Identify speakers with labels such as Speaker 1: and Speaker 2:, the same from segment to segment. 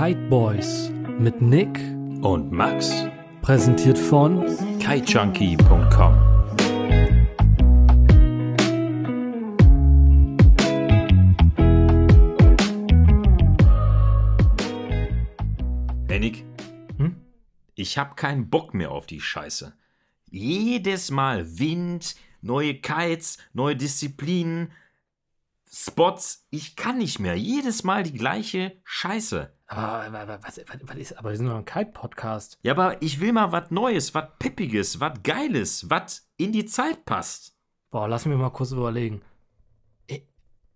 Speaker 1: Kite Boys mit Nick
Speaker 2: und Max.
Speaker 1: Präsentiert von
Speaker 2: kitejunkie.com. Hey Nick, hm? ich hab keinen Bock mehr auf die Scheiße. Jedes Mal Wind, neue Kites, neue Disziplinen, Spots. Ich kann nicht mehr. Jedes Mal die gleiche Scheiße.
Speaker 1: Aber, was, was ist, aber wir sind doch ein Kite-Podcast.
Speaker 2: Ja, aber ich will mal was Neues, was Peppiges, was Geiles, was in die Zeit passt.
Speaker 1: Boah, lass mich mal kurz überlegen. Ich,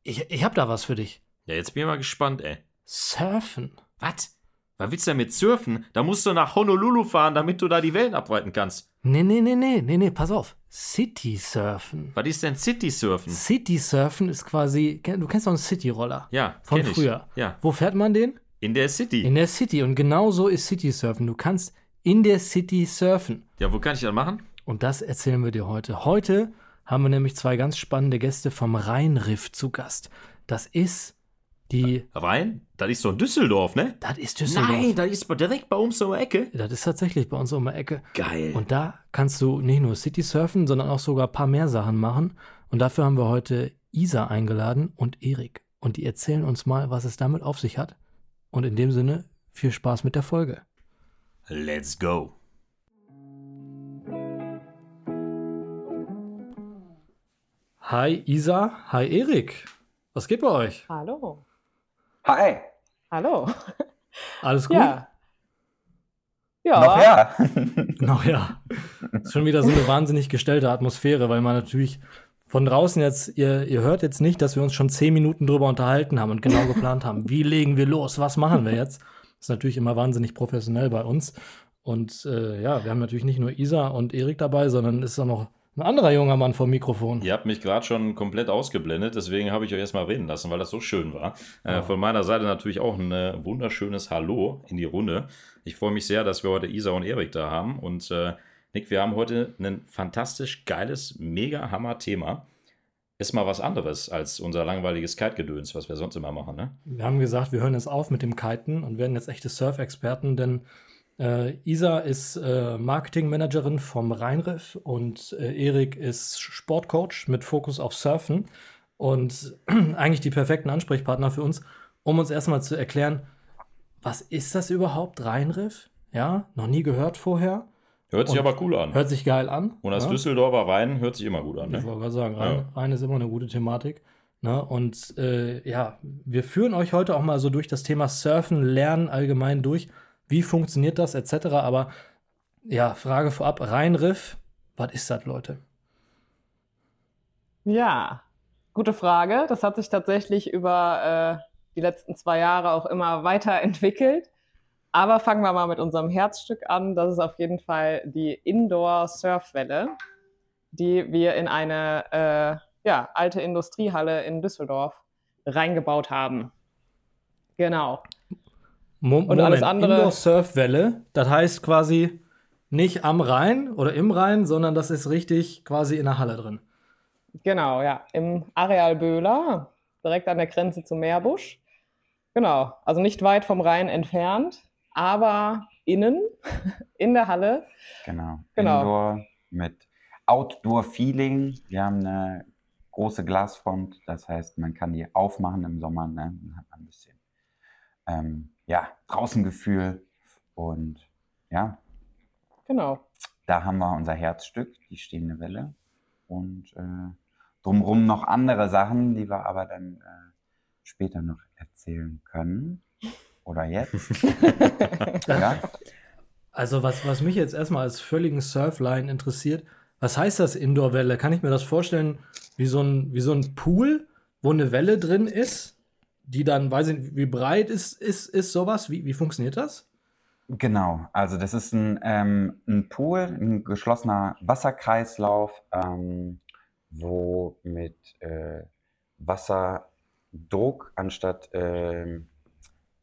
Speaker 1: ich, ich hab da was für dich.
Speaker 2: Ja, jetzt bin ich mal gespannt, ey.
Speaker 1: Surfen.
Speaker 2: Was? Was willst du denn mit Surfen? Da musst du nach Honolulu fahren, damit du da die Wellen abweiten kannst.
Speaker 1: Nee, nee, nee, nee, nee, nee, pass auf. City Surfen.
Speaker 2: Was ist denn City Surfen?
Speaker 1: City Surfen ist quasi, du kennst doch einen City-Roller.
Speaker 2: Ja,
Speaker 1: von früher.
Speaker 2: Ich. Ja.
Speaker 1: Wo fährt man den?
Speaker 2: In der City.
Speaker 1: In der City. Und genau so ist City Surfen. Du kannst in der City surfen.
Speaker 2: Ja, wo kann ich das machen?
Speaker 1: Und das erzählen wir dir heute. Heute haben wir nämlich zwei ganz spannende Gäste vom Rheinriff zu Gast. Das ist die.
Speaker 2: Rhein? Das ist so in Düsseldorf, ne?
Speaker 1: Das ist Düsseldorf.
Speaker 2: Nein, das ist direkt bei uns um die Ecke.
Speaker 1: Das ist tatsächlich bei uns um die Ecke.
Speaker 2: Geil.
Speaker 1: Und da kannst du nicht nur City surfen, sondern auch sogar ein paar mehr Sachen machen. Und dafür haben wir heute Isa eingeladen und Erik. Und die erzählen uns mal, was es damit auf sich hat. Und in dem Sinne, viel Spaß mit der Folge.
Speaker 2: Let's go.
Speaker 1: Hi Isa, hi Erik. Was geht bei euch?
Speaker 3: Hallo.
Speaker 4: Hi.
Speaker 3: Hallo.
Speaker 1: Alles gut?
Speaker 3: Ja.
Speaker 4: Ja. Noch ja.
Speaker 1: Noch ja. Ist schon wieder so eine wahnsinnig gestellte Atmosphäre, weil man natürlich von draußen jetzt, ihr, ihr hört jetzt nicht, dass wir uns schon zehn Minuten drüber unterhalten haben und genau geplant haben, wie legen wir los, was machen wir jetzt. Das ist natürlich immer wahnsinnig professionell bei uns. Und äh, ja, wir haben natürlich nicht nur Isa und Erik dabei, sondern es ist auch noch ein anderer junger Mann vom Mikrofon.
Speaker 2: Ihr habt mich gerade schon komplett ausgeblendet, deswegen habe ich euch erstmal reden lassen, weil das so schön war. Äh, von meiner Seite natürlich auch ein äh, wunderschönes Hallo in die Runde. Ich freue mich sehr, dass wir heute Isa und Erik da haben und äh, Nick, wir haben heute ein fantastisch geiles, mega Hammer-Thema. Ist mal was anderes als unser langweiliges Kite-Gedöns, was wir sonst immer machen, ne?
Speaker 1: Wir haben gesagt, wir hören jetzt auf mit dem Kiten und werden jetzt echte Surf-Experten, denn äh, Isa ist äh, Marketingmanagerin vom Rheinriff und äh, Erik ist Sportcoach mit Fokus auf Surfen und eigentlich die perfekten Ansprechpartner für uns, um uns erstmal zu erklären, was ist das überhaupt, Rheinriff? Ja, noch nie gehört vorher.
Speaker 2: Hört sich aber cool an.
Speaker 1: Hört sich geil an.
Speaker 2: Und als ja? Düsseldorfer Rhein hört sich immer gut an. Ne?
Speaker 1: Ich wollte gerade sagen, Rhein, ja. Rhein, ist immer eine gute Thematik. Ne? Und äh, ja, wir führen euch heute auch mal so durch das Thema Surfen, Lernen allgemein durch. Wie funktioniert das, etc. Aber ja, Frage vorab: Rheinriff, was ist das, Leute?
Speaker 3: Ja, gute Frage. Das hat sich tatsächlich über äh, die letzten zwei Jahre auch immer weiterentwickelt. Aber fangen wir mal mit unserem Herzstück an. Das ist auf jeden Fall die Indoor-Surfwelle, die wir in eine äh, ja, alte Industriehalle in Düsseldorf reingebaut haben. Genau.
Speaker 1: Moment, Und alles andere. Indoor-Surfwelle, das heißt quasi nicht am Rhein oder im Rhein, sondern das ist richtig quasi in der Halle drin.
Speaker 3: Genau, ja. Im Areal Böhler, direkt an der Grenze zu Meerbusch. Genau, also nicht weit vom Rhein entfernt aber innen in der Halle.
Speaker 4: Genau. genau. Indoor mit Outdoor-Feeling. Wir haben eine große Glasfront, das heißt, man kann die aufmachen im Sommer. Ne? Dann hat man ein bisschen ähm, ja, Draußengefühl und ja.
Speaker 3: Genau.
Speaker 4: Da haben wir unser Herzstück, die stehende Welle. Und äh, drumherum noch andere Sachen, die wir aber dann äh, später noch erzählen können. Oder jetzt?
Speaker 1: ja? Also was, was mich jetzt erstmal als völligen Surfline interessiert, was heißt das Indoor-Welle? Kann ich mir das vorstellen wie so, ein, wie so ein Pool, wo eine Welle drin ist, die dann, weiß ich nicht, wie breit ist, ist, ist sowas? Wie, wie funktioniert das?
Speaker 4: Genau, also das ist ein, ähm, ein Pool, ein geschlossener Wasserkreislauf, ähm, wo mit äh, Wasserdruck anstatt ähm,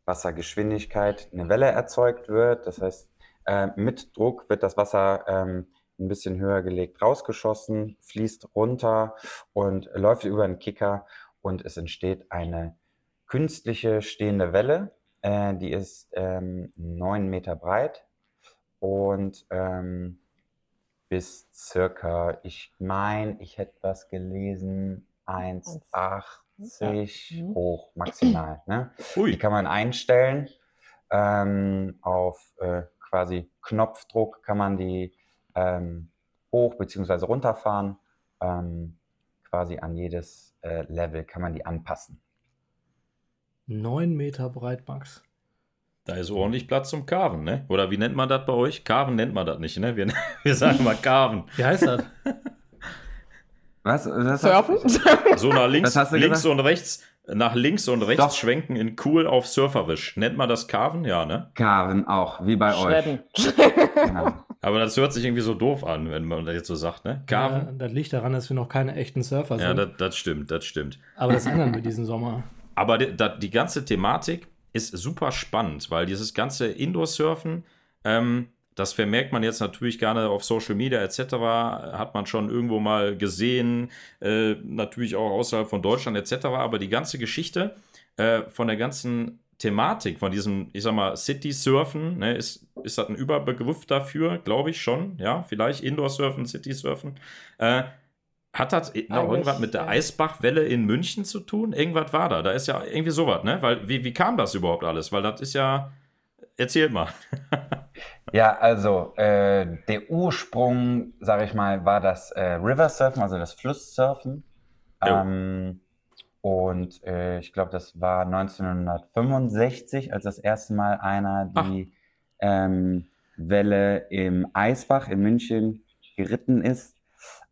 Speaker 4: Wassergeschwindigkeit eine Welle erzeugt wird. Das heißt, äh, mit Druck wird das Wasser ähm, ein bisschen höher gelegt, rausgeschossen, fließt runter und läuft über den Kicker und es entsteht eine künstliche stehende Welle. Äh, die ist ähm, 9 Meter breit und ähm, bis circa, ich meine, ich hätte was gelesen, 1,80
Speaker 3: Mhm.
Speaker 4: hoch maximal. Ne?
Speaker 2: Ui.
Speaker 4: Die kann man einstellen. Ähm, auf äh, quasi Knopfdruck kann man die ähm, hoch bzw. runterfahren. Ähm, quasi an jedes äh, Level kann man die anpassen.
Speaker 1: 9 Meter breit, Max.
Speaker 2: Da ist ordentlich Platz zum Carven, ne? Oder wie nennt man das bei euch? Carven nennt man das nicht, ne? Wir, wir sagen mal Carven.
Speaker 1: Wie heißt das?
Speaker 4: Was? Das
Speaker 3: Surfen?
Speaker 2: So nach links,
Speaker 4: Was hast du
Speaker 2: links und rechts, nach links und rechts
Speaker 4: Doch.
Speaker 2: schwenken in cool auf Surferisch. Nennt man das Carven? Ja, ne?
Speaker 4: Carven auch, wie bei
Speaker 3: Schredden.
Speaker 4: euch. Genau.
Speaker 2: Aber das hört sich irgendwie so doof an, wenn man das jetzt so sagt, ne? Carven?
Speaker 1: Ja, das liegt daran, dass wir noch keine echten Surfer
Speaker 2: Ja,
Speaker 1: sind.
Speaker 2: das, das stimmt, das stimmt.
Speaker 1: Aber das ändern wir diesen Sommer.
Speaker 2: Aber die, die ganze Thematik ist super spannend, weil dieses ganze Indoor-Surfen, ähm, das vermerkt man jetzt natürlich gerne auf Social Media etc., hat man schon irgendwo mal gesehen, äh, natürlich auch außerhalb von Deutschland etc., aber die ganze Geschichte äh, von der ganzen Thematik, von diesem, ich sag mal, City-Surfen, ne, ist, ist das ein Überbegriff dafür, glaube ich schon, ja, vielleicht Indoor-Surfen, City-Surfen, äh, hat das noch irgendwas mit der. Eisbachwelle in München zu tun? Irgendwas war da. Da ist ja irgendwie sowas, ne? Weil, wie, wie kam das überhaupt alles? Weil das ist ja. Erzählt mal.
Speaker 4: Ja, also äh, der Ursprung, sage ich mal, war das äh, River Surfen, also das Flusssurfen. Ähm, und äh, ich glaube, das war 1965, als das erste Mal einer die ähm, Welle im Eisbach in München geritten ist.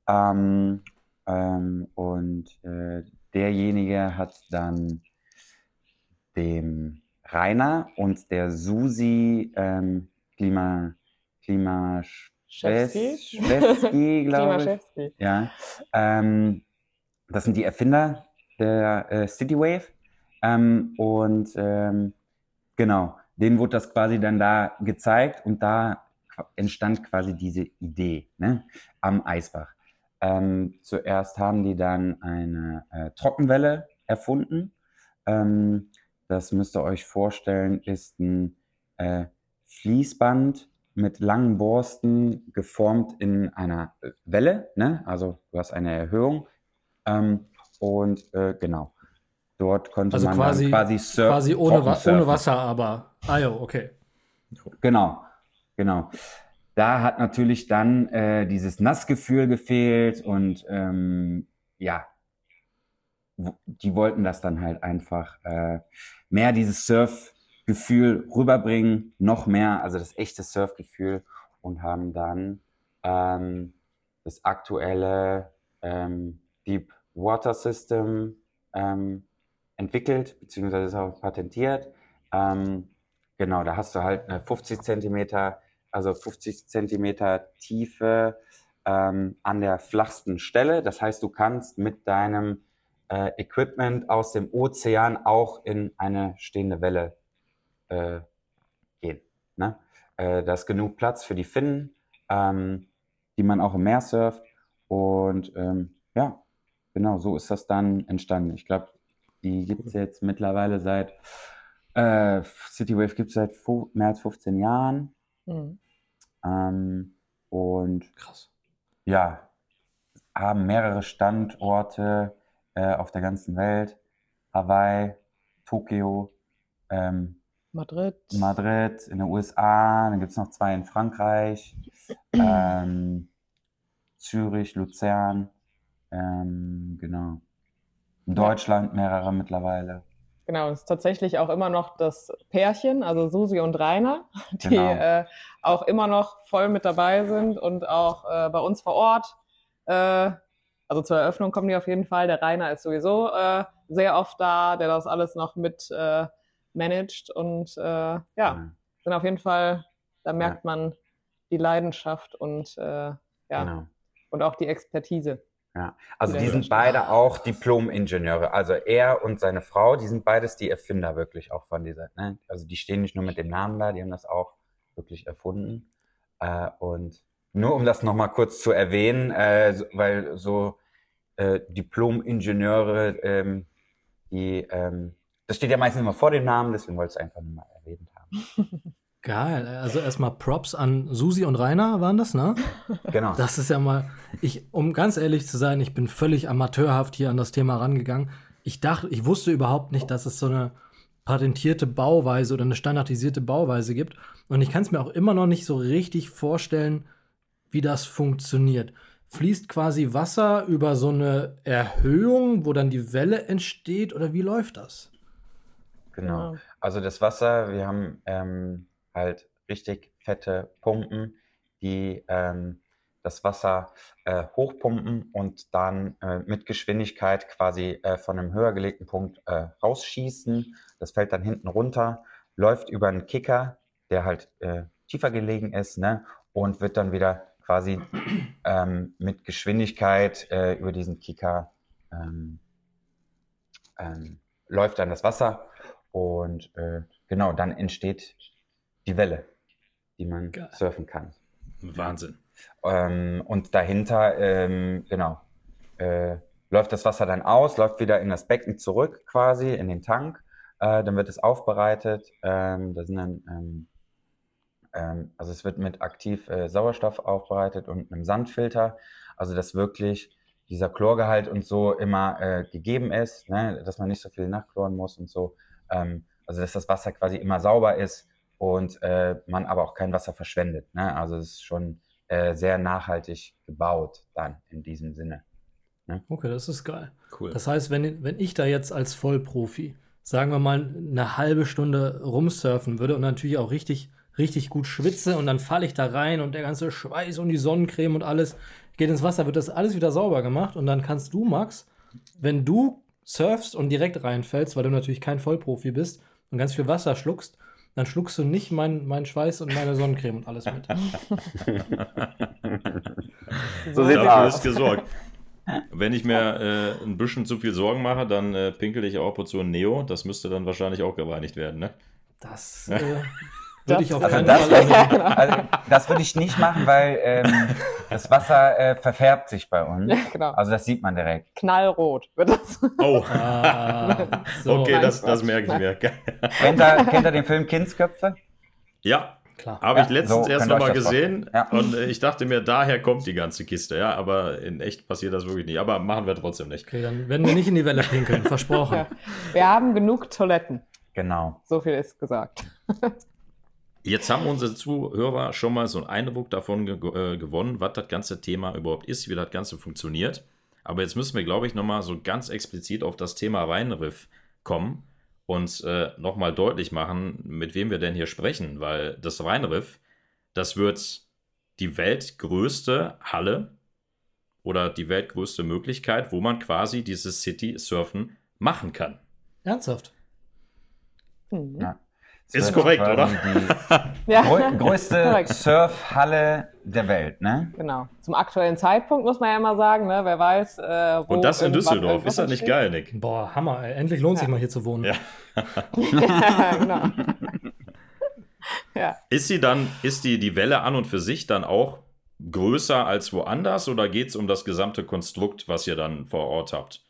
Speaker 4: Ähm, ähm, und äh, derjenige hat dann dem Rainer und der Susi ähm, Klima,
Speaker 3: Schewski?
Speaker 4: Klimaschewski, glaube ich. Ja. Ähm, das sind die Erfinder der äh, Citywave. Ähm, und ähm, genau, denen wurde das quasi dann da gezeigt und da entstand quasi diese Idee ne, am Eisbach. Ähm, zuerst haben die dann eine äh, Trockenwelle erfunden. Ähm, das müsst ihr euch vorstellen, ist ein äh, Fließband mit langen Borsten geformt in einer äh, Welle. Ne? Also du hast eine Erhöhung. Ähm, und äh, genau, dort konnte
Speaker 1: Also
Speaker 4: man
Speaker 1: quasi,
Speaker 4: quasi, surf
Speaker 1: quasi ohne, Wa ohne Wasser, aber. Ah ja, okay.
Speaker 4: Genau, genau. Da hat natürlich dann äh, dieses Nassgefühl gefehlt und ähm, ja, die wollten das dann halt einfach äh, mehr dieses Surfgefühl rüberbringen, noch mehr, also das echte Surfgefühl und haben dann ähm, das aktuelle ähm, Deep Water System ähm, entwickelt, beziehungsweise ist auch patentiert. Ähm, genau, da hast du halt eine 50 Zentimeter, also 50 Zentimeter Tiefe ähm, an der flachsten Stelle. Das heißt, du kannst mit deinem äh, Equipment aus dem Ozean auch in eine stehende Welle äh, gehen. Ne? Äh, da ist genug Platz für die Finnen, ähm, die man auch im Meer surft. Und ähm, ja, genau, so ist das dann entstanden. Ich glaube, die gibt es jetzt mittlerweile seit, äh, Citywave gibt es seit mehr als 15 Jahren.
Speaker 3: Mhm.
Speaker 4: Ähm, und
Speaker 1: Krass.
Speaker 4: ja, haben mehrere Standorte äh, auf der ganzen Welt. Hawaii, Tokio, ähm,
Speaker 3: Madrid.
Speaker 4: Madrid, in den USA, dann gibt es noch zwei in Frankreich, ähm, Zürich, Luzern, ähm, genau. In. Deutschland mehrere mittlerweile.
Speaker 3: Genau, es ist tatsächlich auch immer noch das Pärchen, also Susi und Rainer, die
Speaker 4: Genau.
Speaker 3: äh, auch immer noch voll mit dabei sind und auch äh, bei uns vor Ort. Äh, also zur Eröffnung kommen die auf jeden Fall. Der Rainer ist sowieso äh, sehr oft da, der das alles noch mit äh, managt und äh, ja,
Speaker 4: Ja,
Speaker 3: sind auf jeden Fall, da merkt man die Leidenschaft und ja,
Speaker 4: genau.
Speaker 3: und auch die Expertise.
Speaker 4: Also
Speaker 3: Ja,
Speaker 4: die
Speaker 3: ja.
Speaker 4: sind beide auch Diplom-Ingenieure. Also er und seine Frau, die sind beides die Erfinder wirklich auch von dieser. Ne? Also die stehen nicht nur mit dem Namen da, die haben das auch wirklich erfunden. Äh, und nur um das nochmal kurz zu erwähnen, äh, weil so äh, Diplom-Ingenieure, ähm, die ähm, das steht ja meistens immer vor dem Namen, deswegen wollte ich es einfach nur mal erwähnt haben.
Speaker 1: Geil. Also erstmal Props an Susi und Rainer waren das, ne?
Speaker 4: Genau.
Speaker 1: Das ist ja mal, ich, um ganz ehrlich zu sein, ich bin völlig amateurhaft hier an das Thema rangegangen. Ich dachte, ich wusste überhaupt nicht, dass es so eine patentierte Bauweise oder eine standardisierte Bauweise gibt. Und ich kann es mir auch immer noch nicht so richtig vorstellen, wie das funktioniert. Fließt quasi Wasser über so eine Erhöhung, wo dann die Welle entsteht, oder wie läuft das?
Speaker 4: Genau. Also das Wasser, wir haben ähm, halt richtig fette Pumpen, die ähm, das Wasser äh, hochpumpen und dann äh, mit Geschwindigkeit quasi äh, von einem höher gelegten Punkt äh, rausschießen. Das fällt dann hinten runter, läuft über einen Kicker, der halt äh, tiefer gelegen ist, ne? und wird dann wieder quasi ähm, mit Geschwindigkeit äh, über diesen Kicker ähm, ähm, läuft dann das Wasser und genau, dann entsteht die Welle, die man Geil. surfen kann.
Speaker 2: Wahnsinn.
Speaker 4: Ähm, und dahinter, ähm, genau, äh, läuft das Wasser dann aus, läuft wieder in das Becken zurück quasi, in den Tank. Äh, dann wird es aufbereitet. Ähm, da sind dann, ähm, ähm, also es wird mit aktiv äh, Sauerstoff aufbereitet und einem Sandfilter. Also dass wirklich dieser Chlorgehalt und so immer äh, gegeben ist, ne? dass man nicht so viel nachchloren muss und so. Ähm, also dass das Wasser quasi immer sauber ist und äh, man aber auch kein Wasser verschwendet. Ne? Also es ist schon äh, sehr nachhaltig gebaut dann in diesem Sinne.
Speaker 1: Ne? Okay, das ist geil. Cool. Das heißt, wenn, wenn ich da jetzt als Vollprofi, sagen wir mal, eine halbe Stunde rumsurfen würde und natürlich auch richtig, richtig gut schwitze und dann falle ich da rein und der ganze Schweiß und die Sonnencreme und alles geht ins Wasser, wird das alles wieder sauber gemacht und dann kannst du, Max, wenn du surfst und direkt reinfällst, weil du natürlich kein Vollprofi bist und ganz viel Wasser schluckst, dann schluckst du nicht meinen mein Schweiß und meine Sonnencreme und alles mit.
Speaker 2: so sieht's Dafür aus. ist gesorgt. Wenn ich mir äh, ein bisschen zu viel Sorgen mache, dann äh, pinkel ich auch Portion Neo. Das müsste dann wahrscheinlich auch gereinigt werden, ne?
Speaker 1: Das äh, würde ich auf
Speaker 4: also das, also, das würde ich nicht machen, weil ähm, das Wasser äh, verfärbt sich bei uns. Ja, genau. Also das sieht man direkt.
Speaker 3: Knallrot wird das.
Speaker 2: Oh. Ah, so. Okay, das, das merke ich mir.
Speaker 4: kennt, ihr, kennt ihr den Film Kindsköpfe?
Speaker 2: Ja, klar. Habe ich letztens so, erst nochmal gesehen ja. und äh, ich dachte mir, daher kommt die ganze Kiste, ja, aber in echt passiert das wirklich nicht. Aber machen wir trotzdem nicht.
Speaker 1: Okay, dann werden wir nicht in die Welle pinkeln, versprochen. Ja.
Speaker 3: Wir haben genug Toiletten.
Speaker 4: Genau.
Speaker 3: So viel ist gesagt.
Speaker 2: Jetzt haben unsere Zuhörer schon mal so einen Eindruck davon ge äh, gewonnen, was das ganze Thema überhaupt ist, wie das Ganze funktioniert. Aber jetzt müssen wir, glaube ich, nochmal so ganz explizit auf das Thema Rheinriff kommen und äh, nochmal deutlich machen, mit wem wir denn hier sprechen, weil das Rheinriff, das wird die weltgrößte Halle oder die weltgrößte Möglichkeit, wo man quasi dieses City-Surfen machen kann.
Speaker 1: Ernsthaft?
Speaker 2: Mhm. Ja. Ist korrekt, oder?
Speaker 4: Die ja. größte Surfhalle der Welt, ne?
Speaker 3: Genau. Zum aktuellen Zeitpunkt muss man ja immer sagen, ne? Wer weiß, äh,
Speaker 2: wo Und das in Düsseldorf, ist das nicht steht? geil, Nick?
Speaker 1: Boah, Hammer, ey. endlich lohnt ja. sich mal hier zu wohnen.
Speaker 2: Ja. ja, genau. ja. Ist sie dann, ist die, die Welle an und für sich dann auch größer als woanders oder geht es um das gesamte Konstrukt, was ihr dann vor Ort habt?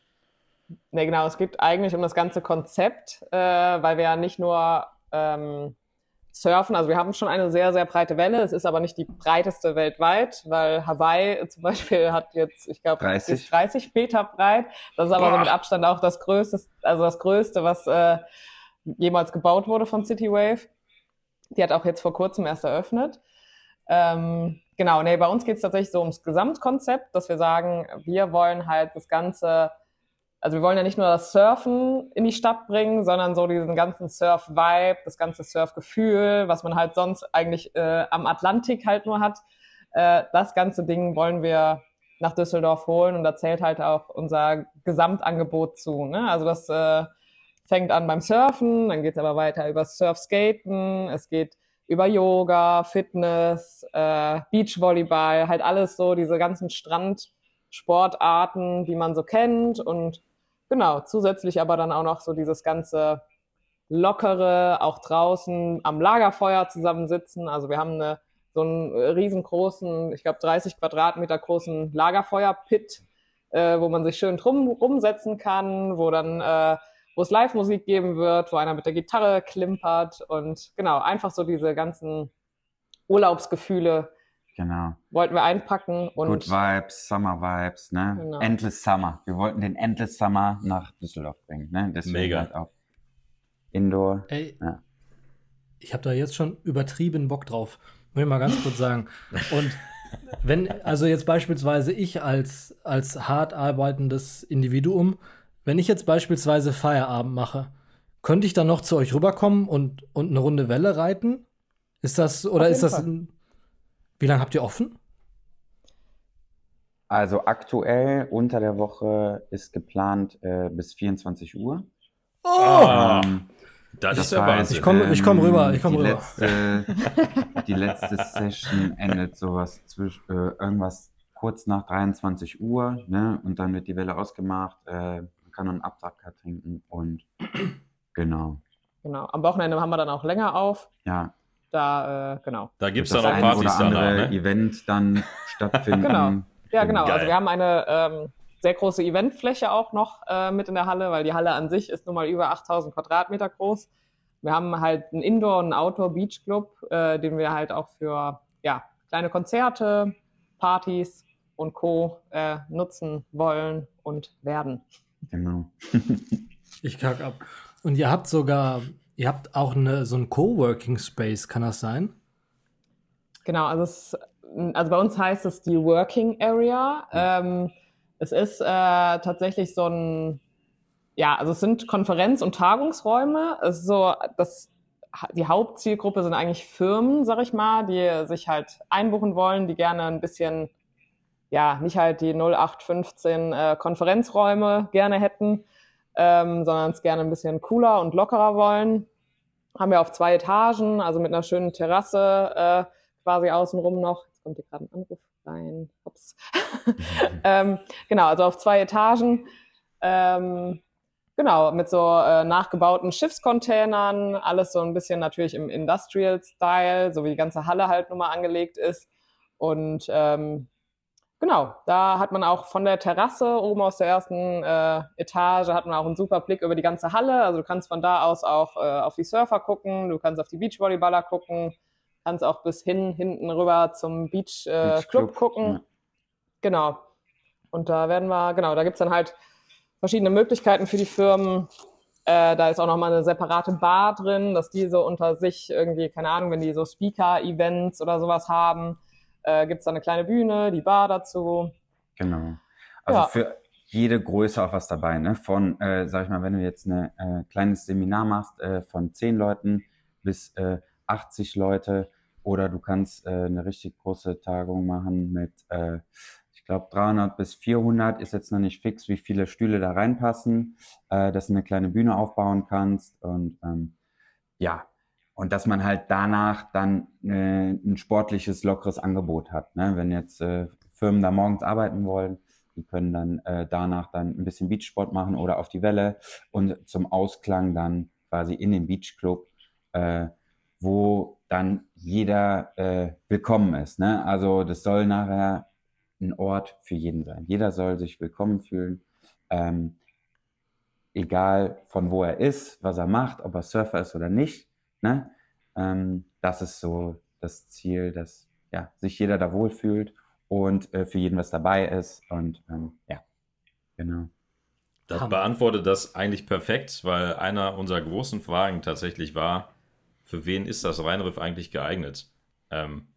Speaker 3: Ne, genau, es geht eigentlich um das ganze Konzept, äh, weil wir ja nicht nur ähm, surfen. Also wir haben schon eine sehr, sehr breite Welle. Es ist aber nicht die breiteste weltweit, weil Hawaii zum Beispiel hat jetzt, ich glaube, 30. 30 Meter breit. Das ist aber so mit Abstand auch das größte, also das größte, was äh, jemals gebaut wurde von City Wave. Die hat auch jetzt vor kurzem erst eröffnet. Ähm, genau, nee, bei uns geht es tatsächlich so ums Gesamtkonzept, dass wir sagen, wir wollen halt das Ganze also wir wollen ja nicht nur das Surfen in die Stadt bringen, sondern so diesen ganzen Surf-Vibe, das ganze Surf-Gefühl, was man halt sonst eigentlich äh, am Atlantik halt nur hat. Äh, das ganze Ding wollen wir nach Düsseldorf holen und da zählt halt auch unser Gesamtangebot zu. Ne? Also das äh, fängt an beim Surfen, dann geht es aber weiter über Surfskaten, es geht über Yoga, Fitness, äh, Beachvolleyball, halt alles so, diese ganzen Strandsportarten, die man so kennt und Genau, zusätzlich aber dann auch noch so dieses ganze lockere, auch draußen am Lagerfeuer zusammensitzen. Also wir haben eine, so einen riesengroßen, ich glaube 30 Quadratmeter großen Lagerfeuer-Pit, äh, wo man sich schön drum rumsetzen kann, wo dann äh, wo es Live-Musik geben wird, wo einer mit der Gitarre klimpert und genau, einfach so diese ganzen Urlaubsgefühle
Speaker 4: Genau.
Speaker 3: wollten wir einpacken und
Speaker 4: Good Vibes, Summer Vibes, ne?
Speaker 3: Genau.
Speaker 4: Endless Summer. Wir wollten den Endless Summer nach Düsseldorf bringen, ne? Deswegen
Speaker 2: Mega.
Speaker 4: halt auch Indoor.
Speaker 1: Ey,
Speaker 4: Ja.
Speaker 1: ich habe da jetzt schon übertrieben Bock drauf. Muss ich mal ganz kurz sagen. Und wenn, also jetzt beispielsweise ich als, als hart arbeitendes Individuum, wenn ich jetzt beispielsweise Feierabend mache, könnte ich dann noch zu euch rüberkommen und, und eine Runde Welle reiten? Ist das, oder
Speaker 3: Auf
Speaker 1: ist das,
Speaker 3: Fall.
Speaker 1: ein, wie lange habt ihr offen?
Speaker 4: Also aktuell unter der Woche ist geplant äh, bis 24 Uhr.
Speaker 2: Ah,
Speaker 4: Ähm,
Speaker 2: das, ist
Speaker 4: das
Speaker 2: ja
Speaker 4: heißt,
Speaker 2: Wahnsinn.
Speaker 1: Ich komm- ich komm rüber, ich komm
Speaker 4: die
Speaker 1: rüber.
Speaker 4: Letzte, die letzte Session endet sowas zwischen äh, irgendwas kurz nach 23 Uhr, ne? Und dann wird die Welle ausgemacht. Äh, man kann einen Absacker trinken und genau.
Speaker 3: genau, am Wochenende haben wir dann auch länger auf.
Speaker 4: Ja,
Speaker 3: Da, äh, genau.
Speaker 2: da gibt es dann auch
Speaker 4: ein
Speaker 2: Partys
Speaker 4: oder andere
Speaker 2: danach, ne?
Speaker 4: Event dann stattfinden.
Speaker 3: Genau. Ja, genau.
Speaker 2: Geil.
Speaker 3: Also wir haben eine ähm, sehr große Eventfläche auch noch äh, mit in der Halle, weil die Halle an sich ist nun mal über 8000 Quadratmeter groß. Wir haben halt einen Indoor- und einen Outdoor-Beach-Club, äh, den wir halt auch für ja, kleine Konzerte, Partys und Co. Äh, nutzen wollen und werden.
Speaker 4: Genau.
Speaker 1: Ich kack ab. Und ihr habt sogar, ihr habt auch eine, so ein Coworking Space, kann das sein?
Speaker 3: Genau, also, es, also bei uns heißt es die Working Area. Ähm, es ist äh, tatsächlich so ein, ja, also es sind Konferenz- und Tagungsräume. Es ist so, das, die Hauptzielgruppe sind eigentlich Firmen, sag ich mal, die sich halt einbuchen wollen, die gerne ein bisschen, ja, nicht halt die 0815 äh, Konferenzräume gerne hätten, ähm, sondern es gerne ein bisschen cooler und lockerer wollen. Haben wir auf zwei Etagen, also mit einer schönen Terrasse äh, quasi außenrum noch. Jetzt kommt hier gerade ein Anruf rein. Ups. ähm, genau, also auf zwei Etagen. Ähm, genau, mit so äh, nachgebauten Schiffscontainern, alles so ein bisschen natürlich im Industrial-Style, so wie die ganze Halle halt nun mal angelegt ist. Und ähm, genau, da hat man auch von der Terrasse oben aus der ersten äh, Etage hat man auch einen super Blick über die ganze Halle. Also du kannst von da aus auch äh, auf die Surfer gucken, du kannst auf die Beachvolleyballer gucken, kannst auch bis hin hinten rüber zum Beach, äh,
Speaker 4: Beach
Speaker 3: Club
Speaker 4: Club,
Speaker 3: gucken.
Speaker 4: ja.
Speaker 3: Genau. Und da werden wir, genau, da gibt's dann halt verschiedene Möglichkeiten für die Firmen. Äh, da ist auch nochmal eine separate Bar drin, dass die so unter sich irgendwie, keine Ahnung, wenn die so Speaker-Events oder sowas haben, äh, gibt's da eine kleine Bühne, die Bar dazu.
Speaker 4: Genau. Also
Speaker 3: Ja.
Speaker 4: für jede Größe auch was dabei, ne? Von, äh, sag ich mal, wenn du jetzt ein äh, kleines Seminar machst äh, von 10 Leuten bis äh, 80 Leute oder du kannst äh, eine richtig große Tagung machen mit, äh, ich glaube, 300 bis 400 ist jetzt noch nicht fix, wie viele Stühle da reinpassen, äh, dass du eine kleine Bühne aufbauen kannst und ähm, ja, und dass man halt danach dann äh, ein sportliches, lockeres Angebot hat. Ne? Wenn jetzt äh, Firmen da morgens arbeiten wollen, die können dann äh, danach dann ein bisschen Beachsport machen oder auf die Welle und zum Ausklang dann quasi in den Beachclub, äh, wo dann jeder äh, willkommen ist. Ne? Also das soll nachher ein Ort für jeden sein. Jeder soll sich willkommen fühlen. Ähm, egal von wo er ist, was er macht, ob er Surfer ist oder nicht. Ne? Ähm, das ist so das Ziel, dass ja, sich jeder da wohlfühlt und äh, für jeden was dabei ist. Und ähm, ja, genau.
Speaker 2: Das beantwortet das eigentlich perfekt, weil einer unserer großen Fragen tatsächlich war, für wen ist das Rheinriff eigentlich geeignet? Ähm,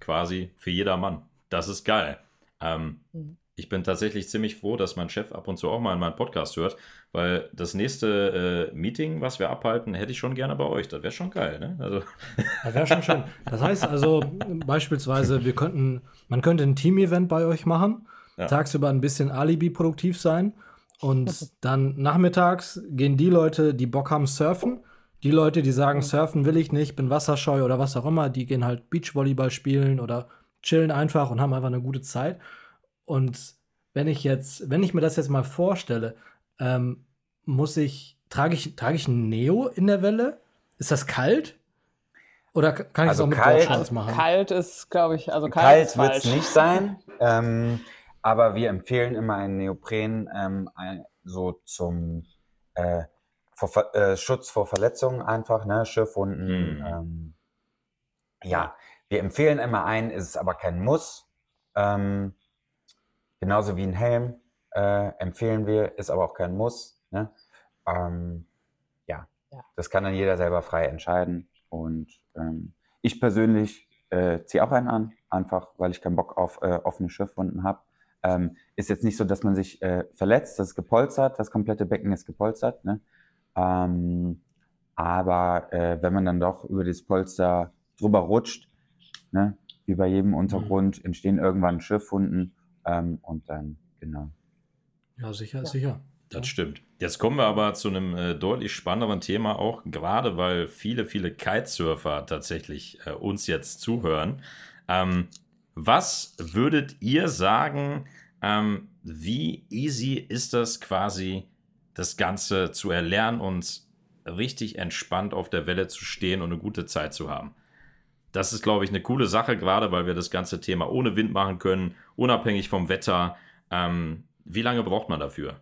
Speaker 2: quasi für jedermann. Das ist geil. Ähm,
Speaker 3: Mhm.
Speaker 2: ich bin tatsächlich ziemlich froh, dass mein Chef ab und zu auch mal in meinen Podcast hört, weil das nächste äh, Meeting, was wir abhalten, hätte ich schon gerne bei euch. Das wäre schon geil, ne? Also,
Speaker 1: Das wäre schon schön. Das heißt also beispielsweise, wir könnten, man könnte ein Team-Event bei euch machen,
Speaker 2: Ja.
Speaker 1: tagsüber ein bisschen Alibi produktiv sein und dann nachmittags gehen die Leute, die Bock haben, surfen. Die Leute, die sagen, surfen will ich nicht, bin wasserscheu oder was auch immer, die gehen halt Beachvolleyball spielen oder chillen einfach und haben einfach eine gute Zeit. Und wenn ich jetzt, wenn ich mir das jetzt mal vorstelle, ähm, muss ich, trage ich, trage ich ein Neo in der Welle? Ist das kalt? Oder kann ich
Speaker 4: Also
Speaker 1: es auch mit
Speaker 4: kalt-
Speaker 1: Boardshorts machen?
Speaker 3: Kalt ist, glaube ich, also kalt,
Speaker 4: Kalt wird es nicht sein, ähm, aber wir empfehlen immer einen Neopren ähm, ein, so zum äh, vor, äh, Schutz vor Verletzungen einfach, ne, Schiffwunden. Mhm. Ähm, ja, wir empfehlen immer einen, ist es aber kein Muss. Ähm, genauso wie ein Helm äh, empfehlen wir, ist aber auch kein Muss. Ne? Ähm, ja. ja. das kann dann jeder selber frei entscheiden. Und ähm, ich persönlich äh, ziehe auch einen an, einfach weil ich keinen Bock auf äh, offene Schiffwunden habe. Ähm, ist jetzt nicht so, dass man sich äh, verletzt, das ist gepolstert, das komplette Becken ist gepolstert. Ne? Ähm, aber äh, wenn man dann doch über das Polster drüber rutscht, ne, wie bei jedem Untergrund, mhm. entstehen irgendwann Schiffwunden ähm, und dann, genau.
Speaker 1: Ja, sicher, ja. sicher.
Speaker 2: Das stimmt. Jetzt kommen wir aber zu einem äh, deutlich spannenderen Thema, auch gerade weil viele, viele Kitesurfer tatsächlich äh, uns jetzt zuhören. Ähm, was würdet ihr sagen, ähm, wie easy ist das quasi, das Ganze zu erlernen und richtig entspannt auf der Welle zu stehen und eine gute Zeit zu haben? Das ist, glaube ich, eine coole Sache, gerade weil wir das ganze Thema ohne Wind machen können, unabhängig vom Wetter. Ähm, wie lange braucht man dafür?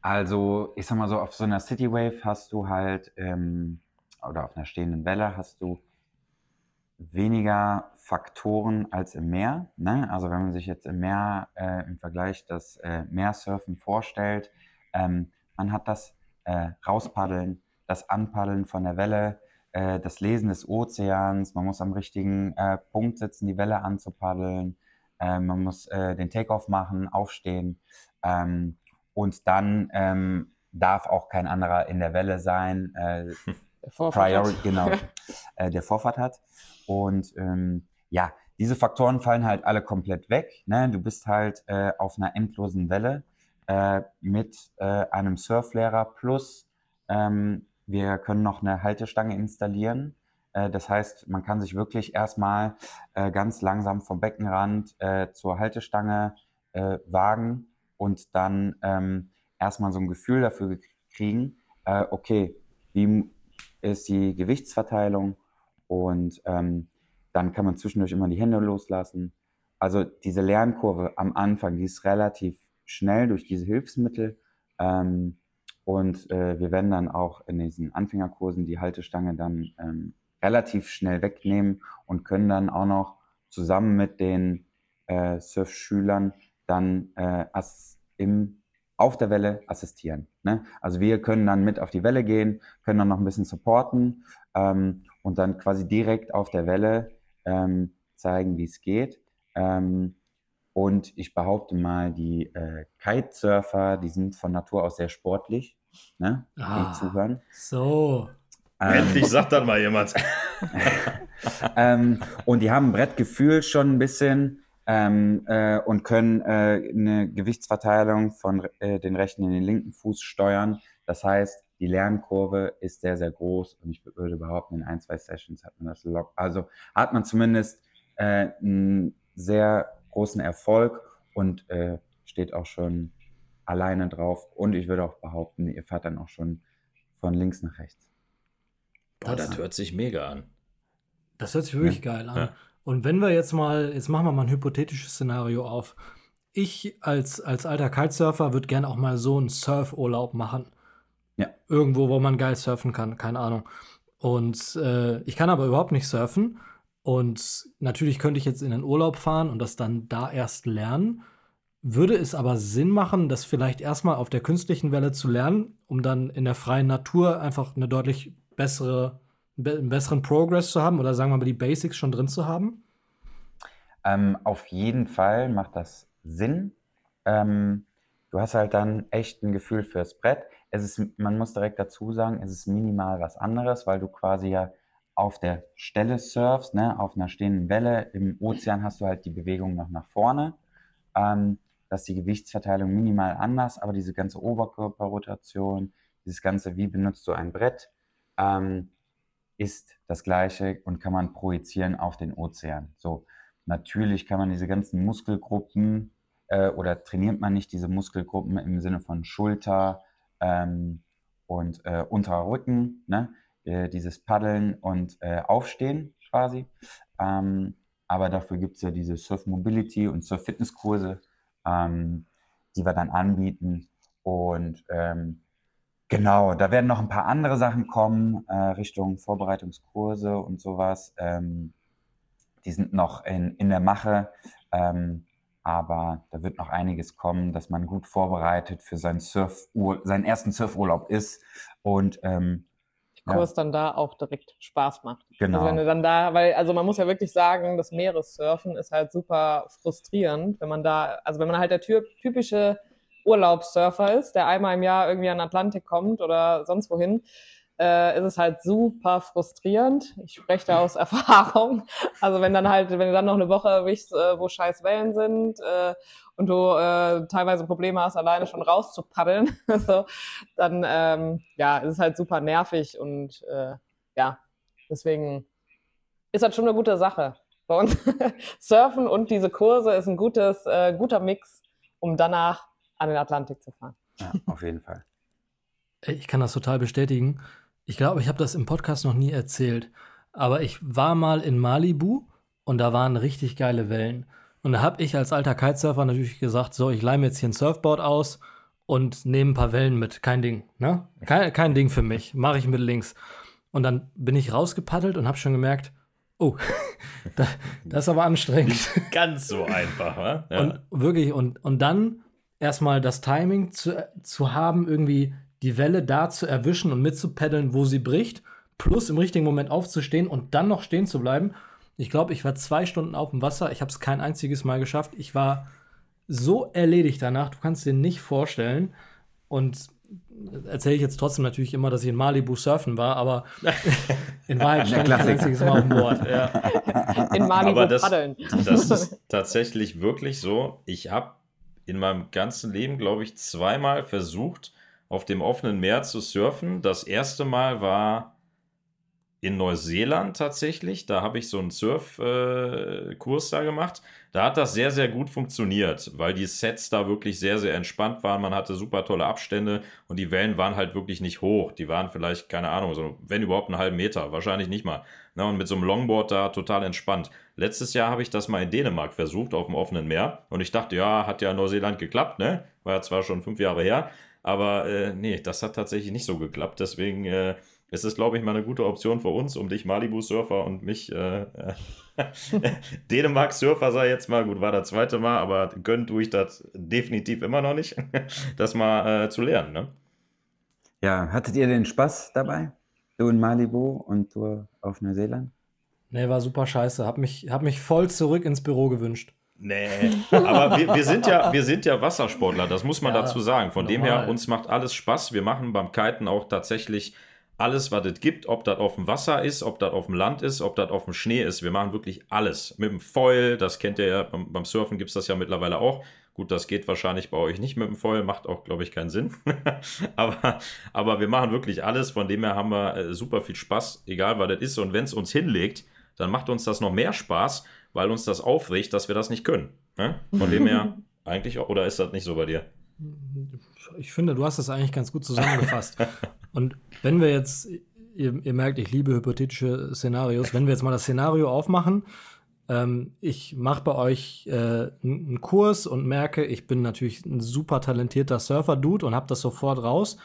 Speaker 4: Also, ich sag mal so, auf so einer City Wave hast du halt, ähm, oder auf einer stehenden Welle hast du weniger Faktoren als im Meer. Ne? Also wenn man sich jetzt im Meer äh, im Vergleich das äh, Meersurfen vorstellt, ähm, man hat das äh, Rauspaddeln, das Anpaddeln von der Welle, äh, das Lesen des Ozeans, man muss am richtigen äh, Punkt sitzen, die Welle anzupaddeln, man muss den Takeoff machen, aufstehen ähm, und dann ähm, darf auch kein anderer in der Welle sein.
Speaker 3: der Vorfahrt Priority,
Speaker 4: hat. genau, der Vorfahrt hat. Und ähm, ja, diese Faktoren fallen halt alle komplett weg. Ne? Du bist halt äh, auf einer endlosen Welle äh, mit äh, einem Surflehrer plus ähm, wir können noch eine Haltestange installieren. Äh, das heißt, man kann sich wirklich erstmal äh, ganz langsam vom Beckenrand äh, zur Haltestange wagen und dann ähm, erstmal so ein Gefühl dafür kriegen, okay, wie ist die Gewichtsverteilung, und ähm, dann kann man zwischendurch immer die Hände loslassen. Also diese Lernkurve am Anfang, die ist relativ schnell durch diese Hilfsmittel. Ähm, und wir werden dann auch in diesen Anfängerkursen die Haltestange dann relativ schnell wegnehmen und können dann auch noch zusammen mit den äh, Surfschülern dann äh, im, auf der Welle assistieren. Ne? Also wir können dann mit auf die Welle gehen, können dann noch ein bisschen supporten ähm, und dann quasi direkt auf der Welle ähm, zeigen, wie es geht. Ähm, und ich behaupte mal, die äh, Kitesurfer, die sind von Natur aus sehr sportlich, ne? Ah, die zuhören.
Speaker 1: So.
Speaker 2: Ähm, Endlich sagt dann mal jemand.
Speaker 4: ähm, und die haben ein Brettgefühl schon ein bisschen ähm, äh, und können äh, eine Gewichtsverteilung von äh, den rechten in den linken Fuß steuern. Das heißt, die Lernkurve ist sehr, sehr groß und ich würde behaupten, in ein, zwei Sessions hat man das lock. Also hat man zumindest äh, einen sehr großen Erfolg und äh, steht auch schon alleine drauf. Und ich würde auch behaupten, ihr fahrt dann auch schon von links nach rechts.
Speaker 2: Boah, das, das hört sich mega an.
Speaker 1: Das hört sich wirklich ja. geil an. Ja. Und wenn wir jetzt mal, jetzt machen wir mal ein hypothetisches Szenario auf. Ich als, als alter Kitesurfer würde gerne auch mal so einen Surfurlaub machen. Ja. Irgendwo, wo man geil surfen kann, keine Ahnung. Und äh, ich kann aber überhaupt nicht surfen. Und natürlich könnte ich jetzt in den Urlaub fahren und das dann da erst lernen. Würde es aber Sinn machen, das vielleicht erstmal auf der künstlichen Welle zu lernen, um dann in der freien Natur einfach eine deutlich bessere, einen besseren Progress zu haben oder sagen wir mal die Basics schon drin zu haben?
Speaker 4: Ähm, auf jeden Fall macht das Sinn. Ähm, du hast halt dann echt ein Gefühl fürs Brett es ist, man muss direkt dazu sagen, es ist minimal was anderes, weil du quasi ja auf der Stelle surfst, ne, auf einer stehenden Welle. Im Ozean hast du halt die Bewegung noch nach vorne. Ähm, das ist die Gewichtsverteilung minimal anders, aber diese ganze Oberkörperrotation, dieses ganze, wie benutzt du ein Brett, ähm, ist das gleiche und kann man projizieren auf den Ozean. So, natürlich kann man diese ganzen Muskelgruppen äh, oder trainiert man nicht diese Muskelgruppen im Sinne von Schulter, ähm, und äh, unterer Rücken, ne? Äh, dieses Paddeln und äh, Aufstehen quasi. Ähm, aber dafür gibt es ja diese Surf Mobility und Surf Fitness Kurse, ähm, die wir dann anbieten. Und ähm, genau, da werden noch ein paar andere Sachen kommen, äh, Richtung Vorbereitungskurse und sowas. Ähm, die sind noch in, in der Mache. Ähm, aber da wird noch einiges kommen, dass man gut vorbereitet für seinen, Surf seinen ersten Surfurlaub ist und ähm,
Speaker 3: Kurs ja. dann da auch direkt Spaß macht.
Speaker 4: Also genau.
Speaker 3: Also wenn du dann da, weil, also man muss ja wirklich sagen, das Meeressurfen ist halt super frustrierend, wenn man da, also wenn man halt der typische Urlaubssurfer ist, der einmal im Jahr irgendwie an den Atlantik kommt oder sonst wohin, äh, ist es halt super frustrierend. Ich spreche da aus Erfahrung. Also wenn dann halt, wenn du dann noch eine Woche erwischst, äh, wo scheiß Wellen sind äh, und du äh, teilweise Probleme hast, alleine schon rauszupaddeln, so, dann ähm, ja, ist es halt super nervig und äh, ja, deswegen ist das schon eine gute Sache. Bei uns Surfen und diese Kurse ist ein gutes, äh, guter Mix, um danach an den Atlantik zu fahren.
Speaker 4: Ja, auf jeden Fall.
Speaker 1: Ich kann das total bestätigen. Ich glaube, ich habe das im Podcast noch nie erzählt. Aber ich war mal in Malibu und da waren richtig geile Wellen. Und da habe ich als alter Kitesurfer natürlich gesagt, so, ich leih jetzt hier ein Surfboard aus und nehme ein paar Wellen mit. Kein Ding, ne? Kein, kein Ding für mich. Mache ich mit links. Und dann bin ich rausgepaddelt und habe schon gemerkt, oh, das, ist aber anstrengend.
Speaker 2: Nicht ganz so einfach, wa?
Speaker 1: Ja. Und wirklich, und, und dann erstmal das Timing zu, zu haben, irgendwie die Welle da zu erwischen und mitzupaddeln, wo sie bricht, plus im richtigen Moment aufzustehen und dann noch stehen zu bleiben. Ich glaube, ich war zwei Stunden auf dem Wasser. Ich habe es kein einziges Mal geschafft. Ich war so erledigt danach. Du kannst dir nicht vorstellen. Und erzähle ich jetzt trotzdem natürlich immer, dass ich in Malibu surfen war, aber in Wahrheit stand ich kein einziges Mal auf dem Board. Ja.
Speaker 3: In Malibu
Speaker 2: aber das,
Speaker 3: paddeln.
Speaker 2: Das ist tatsächlich wirklich so. Ich habe in meinem ganzen Leben, glaube ich, zweimal versucht, auf dem offenen Meer zu surfen. Das erste Mal war in Neuseeland tatsächlich. Da habe ich so einen Surfkurs äh, da gemacht. Da hat das sehr, sehr gut funktioniert, weil die Sets da wirklich sehr, sehr entspannt waren. Man hatte super tolle Abstände und die Wellen waren halt wirklich nicht hoch. Die waren vielleicht, keine Ahnung, so, wenn überhaupt einen halben Meter, wahrscheinlich nicht mal. Na, und mit so einem Longboard da total entspannt. Letztes Jahr habe ich das mal in Dänemark versucht, auf dem offenen Meer. Und ich dachte, ja, hat ja Neuseeland geklappt, ne? War ja zwar schon fünf Jahre her. Aber äh, nee, das hat tatsächlich nicht so geklappt. Deswegen äh, ist es, glaube ich, mal eine gute Option für uns, um dich Malibu-Surfer und mich äh, Dänemark-Surfer sei jetzt mal, gut, war das zweite Mal, aber gönnt tue ich das definitiv immer noch nicht, das mal äh, zu lernen. Ne?
Speaker 4: Ja, hattet ihr den Spaß dabei? Du in Malibu und du auf Neuseeland?
Speaker 1: Nee, war super scheiße. Hab mich, hab mich voll zurück ins Büro gewünscht.
Speaker 2: Nee, aber wir, wir, sind ja, wir sind ja Wassersportler, das muss man ja, dazu sagen. Von normal. dem her, uns macht alles Spaß. Wir machen beim Kiten auch tatsächlich alles, was es gibt, ob das auf dem Wasser ist, ob das auf dem Land ist, ob das auf dem Schnee ist. Wir machen wirklich alles. Mit dem Foil, das kennt ihr ja, beim, beim Surfen gibt es das ja mittlerweile auch. Gut, das geht wahrscheinlich bei euch nicht mit dem Foil, macht auch, glaube ich, keinen Sinn. aber, aber wir machen wirklich alles, von dem her haben wir äh, super viel Spaß, egal was das ist. Und wenn es uns hinlegt, dann macht uns das noch mehr Spaß, weil uns das aufregt, dass wir das nicht können. Ne? Von dem her eigentlich, auch, oder ist das nicht so bei dir?
Speaker 1: Ich finde, du hast das eigentlich ganz gut zusammengefasst. Und wenn wir jetzt, ihr, ihr, merkt, ich liebe hypothetische Szenarios, wenn wir jetzt mal das Szenario aufmachen, ähm, ich mache bei euch äh, einen Kurs und merke, ich bin natürlich ein super talentierter Surfer-Dude und habe das sofort raus,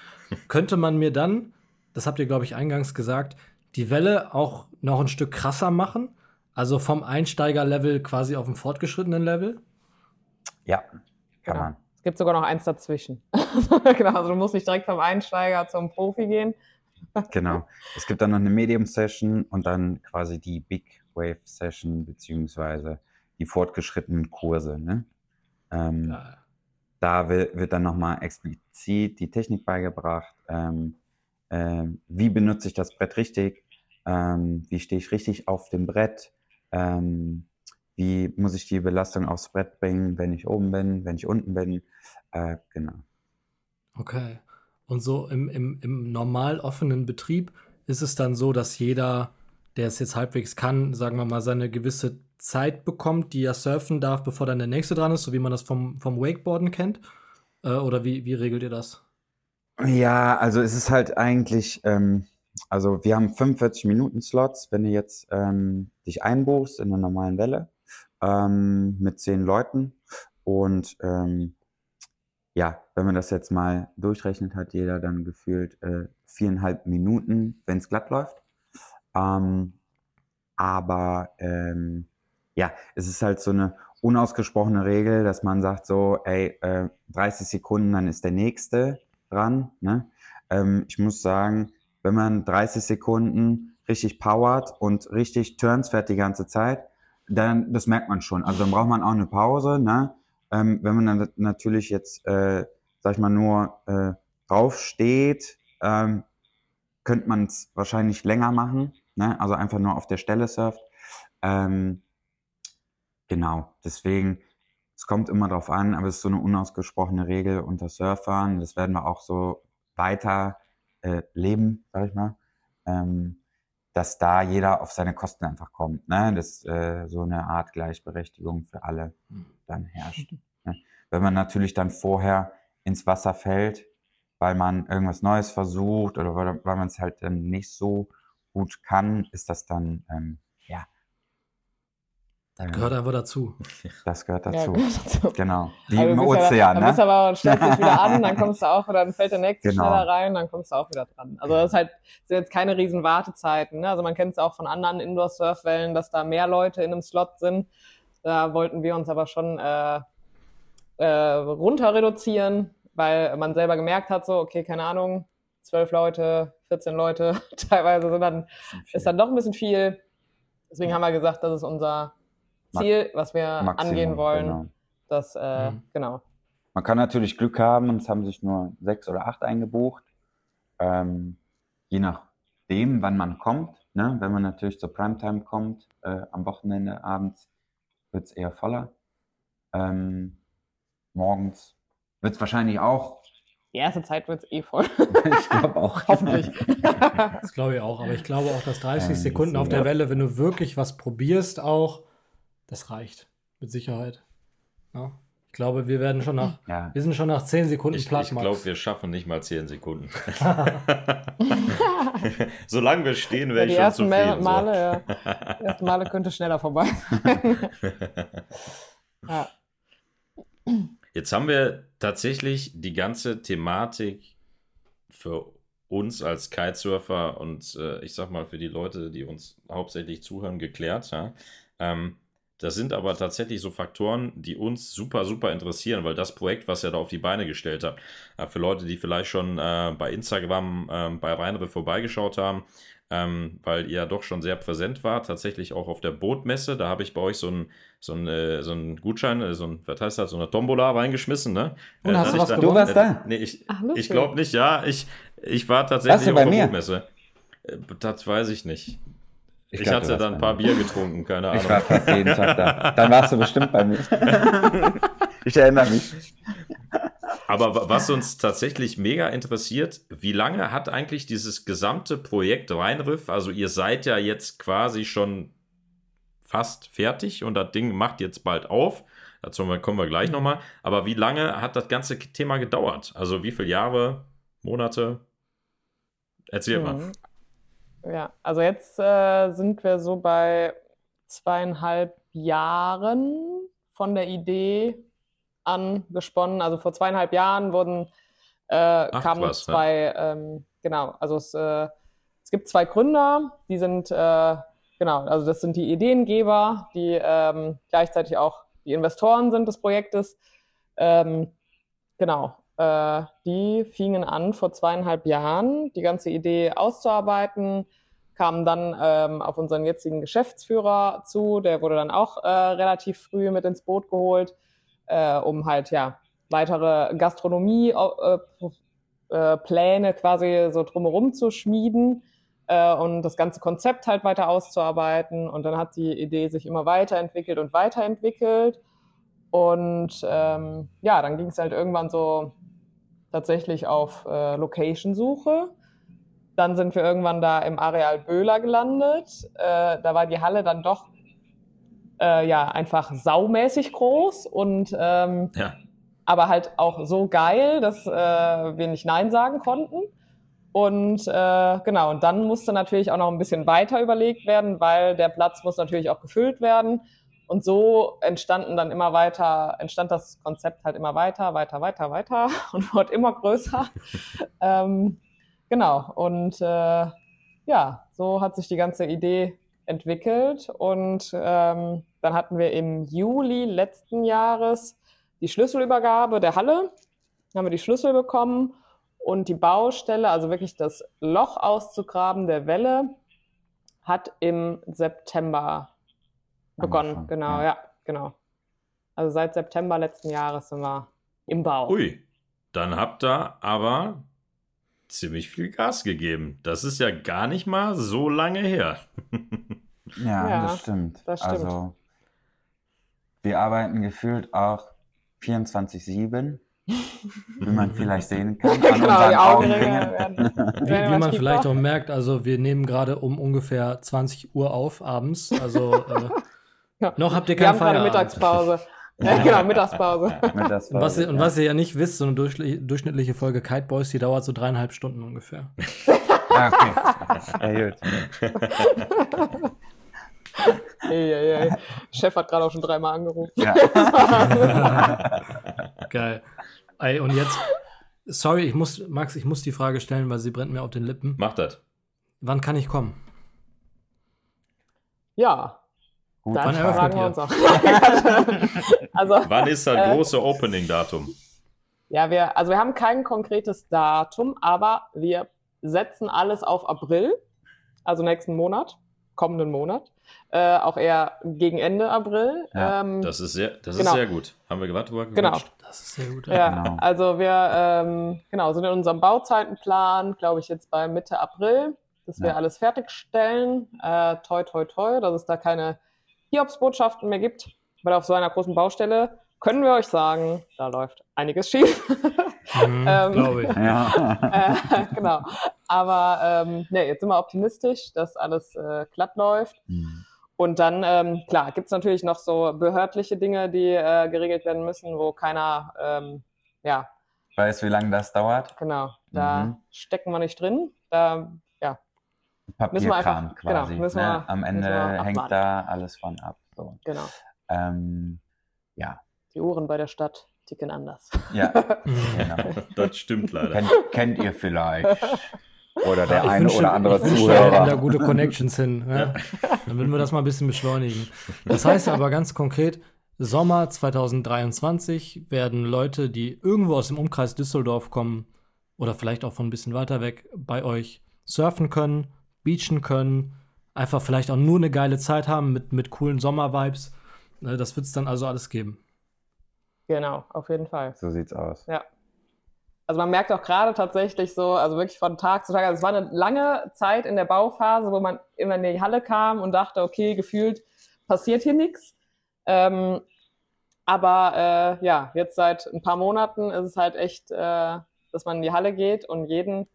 Speaker 1: könnte man mir dann, das habt ihr, glaube ich, eingangs gesagt, die Welle auch noch ein Stück krasser machen? Also vom Einsteiger-Level quasi auf dem fortgeschrittenen Level?
Speaker 4: Ja, kann genau. man.
Speaker 3: Es gibt sogar noch eins dazwischen. genau, also du musst nicht direkt vom Einsteiger zum Profi gehen.
Speaker 4: genau. Es gibt dann noch eine Medium-Session und dann quasi die Big Wave-Session beziehungsweise die fortgeschrittenen Kurse. Ne? Ähm, ja. Da wird, wird dann nochmal explizit die Technik beigebracht. Ähm, äh, wie benutze ich das Brett richtig? Ähm, wie stehe ich richtig auf dem Brett? Ähm, wie muss ich die Belastung aufs Brett bringen, wenn ich oben bin, wenn ich unten bin? Äh, genau.
Speaker 1: Okay. Und so im, im, im normal offenen Betrieb ist es dann so, dass jeder, der es jetzt halbwegs kann, sagen wir mal, seine gewisse Zeit bekommt, die er surfen darf, bevor dann der nächste dran ist, so wie man das vom, vom Wakeboarden kennt? Äh, oder wie, wie regelt ihr das?
Speaker 4: Ja, also es ist halt eigentlich, ähm, also wir haben 45 Minuten Slots, wenn du jetzt ähm, dich einbuchst in einer normalen Welle ähm, mit zehn Leuten. Und ähm, ja, wenn man das jetzt mal durchrechnet, hat jeder dann gefühlt äh, viereinhalb Minuten, wenn es glatt läuft. Ähm, aber ähm, ja, es ist halt so eine unausgesprochene Regel, dass man sagt so, ey, äh, 30 Sekunden, dann ist der nächste dran. Ne? Ähm, ich muss sagen, wenn man 30 Sekunden richtig powert und richtig Turns fährt die ganze Zeit, dann das merkt man schon. Also dann braucht man auch eine Pause. Ne? Ähm, wenn man dann natürlich jetzt, äh, sag ich mal, nur äh, drauf steht, ähm, könnte man es wahrscheinlich länger machen. Ne? Also einfach nur auf der Stelle surft. Ähm, genau, deswegen, es kommt immer drauf an, aber es ist so eine unausgesprochene Regel unter Surfern. Das werden wir auch so weiter äh, leben, sag ich mal. Ähm, dass da jeder auf seine Kosten einfach kommt. Ne? Dass äh, so eine Art Gleichberechtigung für alle dann herrscht. Ne? Wenn man natürlich dann vorher ins Wasser fällt, weil man irgendwas Neues versucht oder weil, weil man es halt dann nicht so gut kann, ist das dann, ähm.
Speaker 1: Das gehört einfach dazu.
Speaker 4: Das gehört dazu. Ja, gehört dazu. Genau.
Speaker 3: Wie also im Ozean. Ja, dann, ne? bist aber stellst dich wieder an, dann kommst du auch, oder dann fällt der nächste genau. schneller rein, dann kommst du auch wieder dran. Also das ist halt, sind jetzt keine riesen Wartezeiten. Ne? Also man kennt es auch von anderen Indoor-Surfwellen, dass da mehr Leute in einem Slot sind. Da wollten wir uns aber schon äh, äh, runter reduzieren, weil man selber gemerkt hat, so, okay, keine Ahnung, zwölf Leute, 14 Leute, teilweise sind dann, ist dann doch ein bisschen viel. Deswegen haben wir gesagt, das ist unser Ziel, was wir Maximum, angehen wollen. Genau. Das, äh, mhm. genau.
Speaker 4: Man kann natürlich Glück haben und es haben sich nur sechs oder acht eingebucht. Ähm, je nachdem, wann man kommt. Ne? Wenn man natürlich zur Primetime kommt, äh, am Wochenende abends, wird es eher voller. Ähm, morgens wird es wahrscheinlich auch
Speaker 3: die erste Zeit wird es eh voll.
Speaker 4: ich glaube auch.
Speaker 3: Hoffentlich.
Speaker 1: das glaube ich auch. Aber ich glaube auch, dass 30 ähm, Sekunden auf der Welle, wenn du wirklich was probierst, auch, das reicht. Mit Sicherheit. Ja. Ich glaube, wir werden schon nach, ja. wir sind schon nach 10 Sekunden
Speaker 2: ich,
Speaker 1: platt.
Speaker 2: Ich glaube, wir schaffen nicht mal 10 Sekunden. Solange wir stehen, wäre ja, ich schon zufrieden.
Speaker 3: Male, so. ja. Die ersten Male könnte schneller vorbei.
Speaker 2: ja. Jetzt haben wir tatsächlich die ganze Thematik für uns als Kitesurfer und äh, ich sag mal für die Leute, die uns hauptsächlich zuhören, geklärt. Ja? Ähm, das sind aber tatsächlich so Faktoren, die uns super, super interessieren, weil das Projekt, was ihr da auf die Beine gestellt habt, äh, für Leute, die vielleicht schon äh, bei Instagram äh, bei Rheinriff vorbeigeschaut haben, ähm, weil ihr doch schon sehr präsent war, tatsächlich auch auf der Bootmesse. Da habe ich bei euch so einen so äh, so ein Gutschein, äh, so ein, was heißt das, so eine Tombola reingeschmissen, ne?
Speaker 1: Und äh, hast du was
Speaker 4: da, Du warst da?
Speaker 2: Nee, ich, ich glaube nicht, ja. Ich, ich war tatsächlich auf der mir? Bootmesse. Das weiß ich nicht. Ich, ich hatte dann ein paar Bier getrunken, keine Ahnung.
Speaker 4: Ich war fast jeden Tag da. Dann warst du bestimmt bei mir. ich erinnere mich.
Speaker 2: Aber was uns tatsächlich mega interessiert, wie lange hat eigentlich dieses gesamte Projekt Rheinriff, also ihr seid ja jetzt quasi schon fast fertig und das Ding macht jetzt bald auf. Dazu kommen wir gleich nochmal. Aber wie lange hat das ganze Thema gedauert? Also wie viele Jahre, Monate? Erzähl mal.
Speaker 3: Ja, also jetzt äh, sind wir so bei zweieinhalb Jahren von der Idee angesponnen. Also vor zweieinhalb Jahren wurden äh, Ach, kamen was, zwei, ja. ähm, genau, also es, äh, es gibt zwei Gründer, die sind, äh, genau, also das sind die Ideengeber, die ähm, gleichzeitig auch die Investoren sind des Projektes. Ähm, genau, äh, die fingen an vor zweieinhalb Jahren, die ganze Idee auszuarbeiten, kamen dann ähm, auf unseren jetzigen Geschäftsführer zu, der wurde dann auch äh, relativ früh mit ins Boot geholt äh, um halt ja weitere Gastronomie-Pläne äh, äh, quasi so drumherum zu schmieden äh, und das ganze Konzept halt weiter auszuarbeiten. Und dann hat die Idee sich immer weiterentwickelt und weiterentwickelt. Und ähm, ja, dann ging es halt irgendwann so tatsächlich auf äh, Location-Suche. Dann sind wir irgendwann da im Areal Böhler gelandet. Äh, da war die Halle dann doch äh, ja einfach saumäßig groß und ähm, ja. aber halt auch so geil, dass äh, wir nicht Nein sagen konnten. Und äh, genau, und dann musste natürlich auch noch ein bisschen weiter überlegt werden, weil der Platz muss natürlich auch gefüllt werden. Und so entstanden dann immer weiter, entstand das Konzept halt immer weiter, weiter, weiter, weiter und wurde immer größer. ähm, genau. Und äh, ja, so hat sich die ganze Idee entwickelt. Und ähm, dann hatten wir im Juli letzten Jahres die Schlüsselübergabe der Halle. Dann haben wir die Schlüssel bekommen und die Baustelle, also wirklich das Loch auszugraben der Welle, hat im September begonnen. Angefangen, genau, ja. ja, genau. Also seit September letzten Jahres sind wir im Bau.
Speaker 2: Ui, dann habt ihr aber ziemlich viel Gas gegeben. Das ist ja gar nicht mal so lange her.
Speaker 4: ja, ja, das stimmt. Das stimmt. Also, wir arbeiten gefühlt auch 24-7 wie man vielleicht sehen kann. An genau, die Augenringe
Speaker 1: werden, wie, wie man vielleicht auch merkt, also wir nehmen gerade um ungefähr 20 Uhr auf abends. Also äh, ja. noch habt ihr keine Wir haben gerade
Speaker 3: Mittagspause. Ja, genau, Mittagspause.
Speaker 1: Mittagspause und, was ihr, und was ihr ja nicht wisst, so eine durchschnittliche Folge Kite Boys, die dauert so dreieinhalb Stunden ungefähr. ah, okay.
Speaker 3: Ja, gut. Ey, ey, ey. Chef hat gerade auch schon dreimal angerufen. Ja.
Speaker 1: Geil. Ey, und jetzt, sorry, ich muss, Max, ich muss die Frage stellen, weil sie brennt mir auf den Lippen.
Speaker 2: Mach das.
Speaker 1: Wann kann ich kommen?
Speaker 3: Ja.
Speaker 1: Gut, Wann eröffnet ihr? Uns auch.
Speaker 2: also, Wann ist das äh, große Opening-Datum?
Speaker 3: Ja, wir, also wir haben kein konkretes Datum, aber wir setzen alles auf April, also nächsten Monat, kommenden Monat. Äh, auch eher gegen Ende April.
Speaker 2: Ja, ähm, das ist sehr, das genau. ist sehr gut. Haben wir gewartet,
Speaker 3: gewünscht? Genau.
Speaker 1: Das ist sehr gut.
Speaker 3: Ja, genau. also wir ähm, genau, sind in unserem Bauzeitenplan, glaube ich, jetzt bei Mitte April, dass wir ja. alles fertigstellen. Äh, toi, toi, toi, dass es da keine Hiobsbotschaften mehr gibt. Weil auf so einer großen Baustelle können wir euch sagen, da läuft einiges schief. Mhm, ähm, Glaube ich. Ja. Äh, genau. Aber ähm, nee, jetzt sind wir optimistisch, dass alles äh, glatt läuft. Mhm. Und dann, ähm, klar, gibt es natürlich noch so behördliche Dinge, die äh, geregelt werden müssen, wo keiner, ähm, ja.
Speaker 4: Weiß, wie lange das dauert?
Speaker 3: Genau, da mhm. stecken wir nicht drin. Da.
Speaker 4: Papierkram einfach, quasi. Genau, ne? wir, Am Ende hängt da alles von ab. So.
Speaker 3: Genau.
Speaker 4: Ähm, ja.
Speaker 3: Die Uhren bei der Stadt ticken anders.
Speaker 4: Ja, genau.
Speaker 2: Das stimmt leider.
Speaker 4: Kennt, kennt ihr vielleicht. Oder der ich eine wünsche, oder andere ich Zuhörer.
Speaker 1: da gute Connections hin. Ja? Dann würden wir das mal ein bisschen beschleunigen. Das heißt aber ganz konkret, Sommer 2023 werden Leute, die irgendwo aus dem Umkreis Düsseldorf kommen oder vielleicht auch von ein bisschen weiter weg, bei euch surfen können, beachen können, einfach vielleicht auch nur eine geile Zeit haben mit, mit coolen Sommer-Vibes. Ne, das wird es dann also alles geben.
Speaker 3: Genau, auf jeden Fall.
Speaker 4: So sieht's aus.
Speaker 3: Ja. Also man merkt auch gerade tatsächlich so, also wirklich von Tag zu Tag, also es war eine lange Zeit in der Bauphase, wo man immer in die Halle kam und dachte, okay, gefühlt passiert hier nichts. Ähm, aber äh, ja, jetzt seit ein paar Monaten ist es halt echt, äh, dass man in die Halle geht und jeden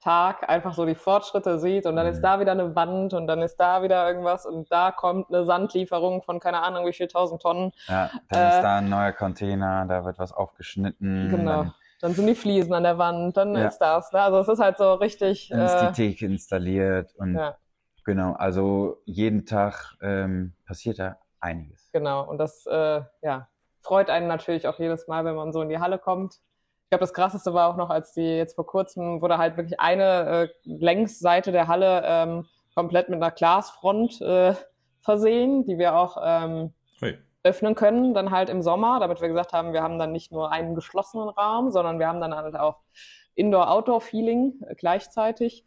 Speaker 3: Tag einfach so die Fortschritte sieht und dann ist mhm. da wieder eine Wand und dann ist da wieder irgendwas und da kommt eine Sandlieferung von keine Ahnung wie viel tausend Tonnen.
Speaker 4: Ja, dann äh, ist da ein neuer Container, da wird was aufgeschnitten.
Speaker 3: Genau. Dann dann sind die Fliesen an der Wand, dann ja. ist das. Ne? Also es ist halt so richtig.
Speaker 4: Dann ist die äh, Theke installiert und ja. genau, also jeden Tag ähm, passiert da einiges.
Speaker 3: Genau, und das äh, ja, freut einen natürlich auch jedes Mal, wenn man so in die Halle kommt. Ich glaube, das Krasseste war auch noch, als die jetzt vor kurzem wurde halt wirklich eine äh, Längsseite der Halle ähm, komplett mit einer Glasfront äh, versehen, die wir auch ähm, öffnen können, dann halt im Sommer, damit wir gesagt haben, wir haben dann nicht nur einen geschlossenen Raum, sondern wir haben dann halt auch Indoor-Outdoor-Feeling äh, gleichzeitig.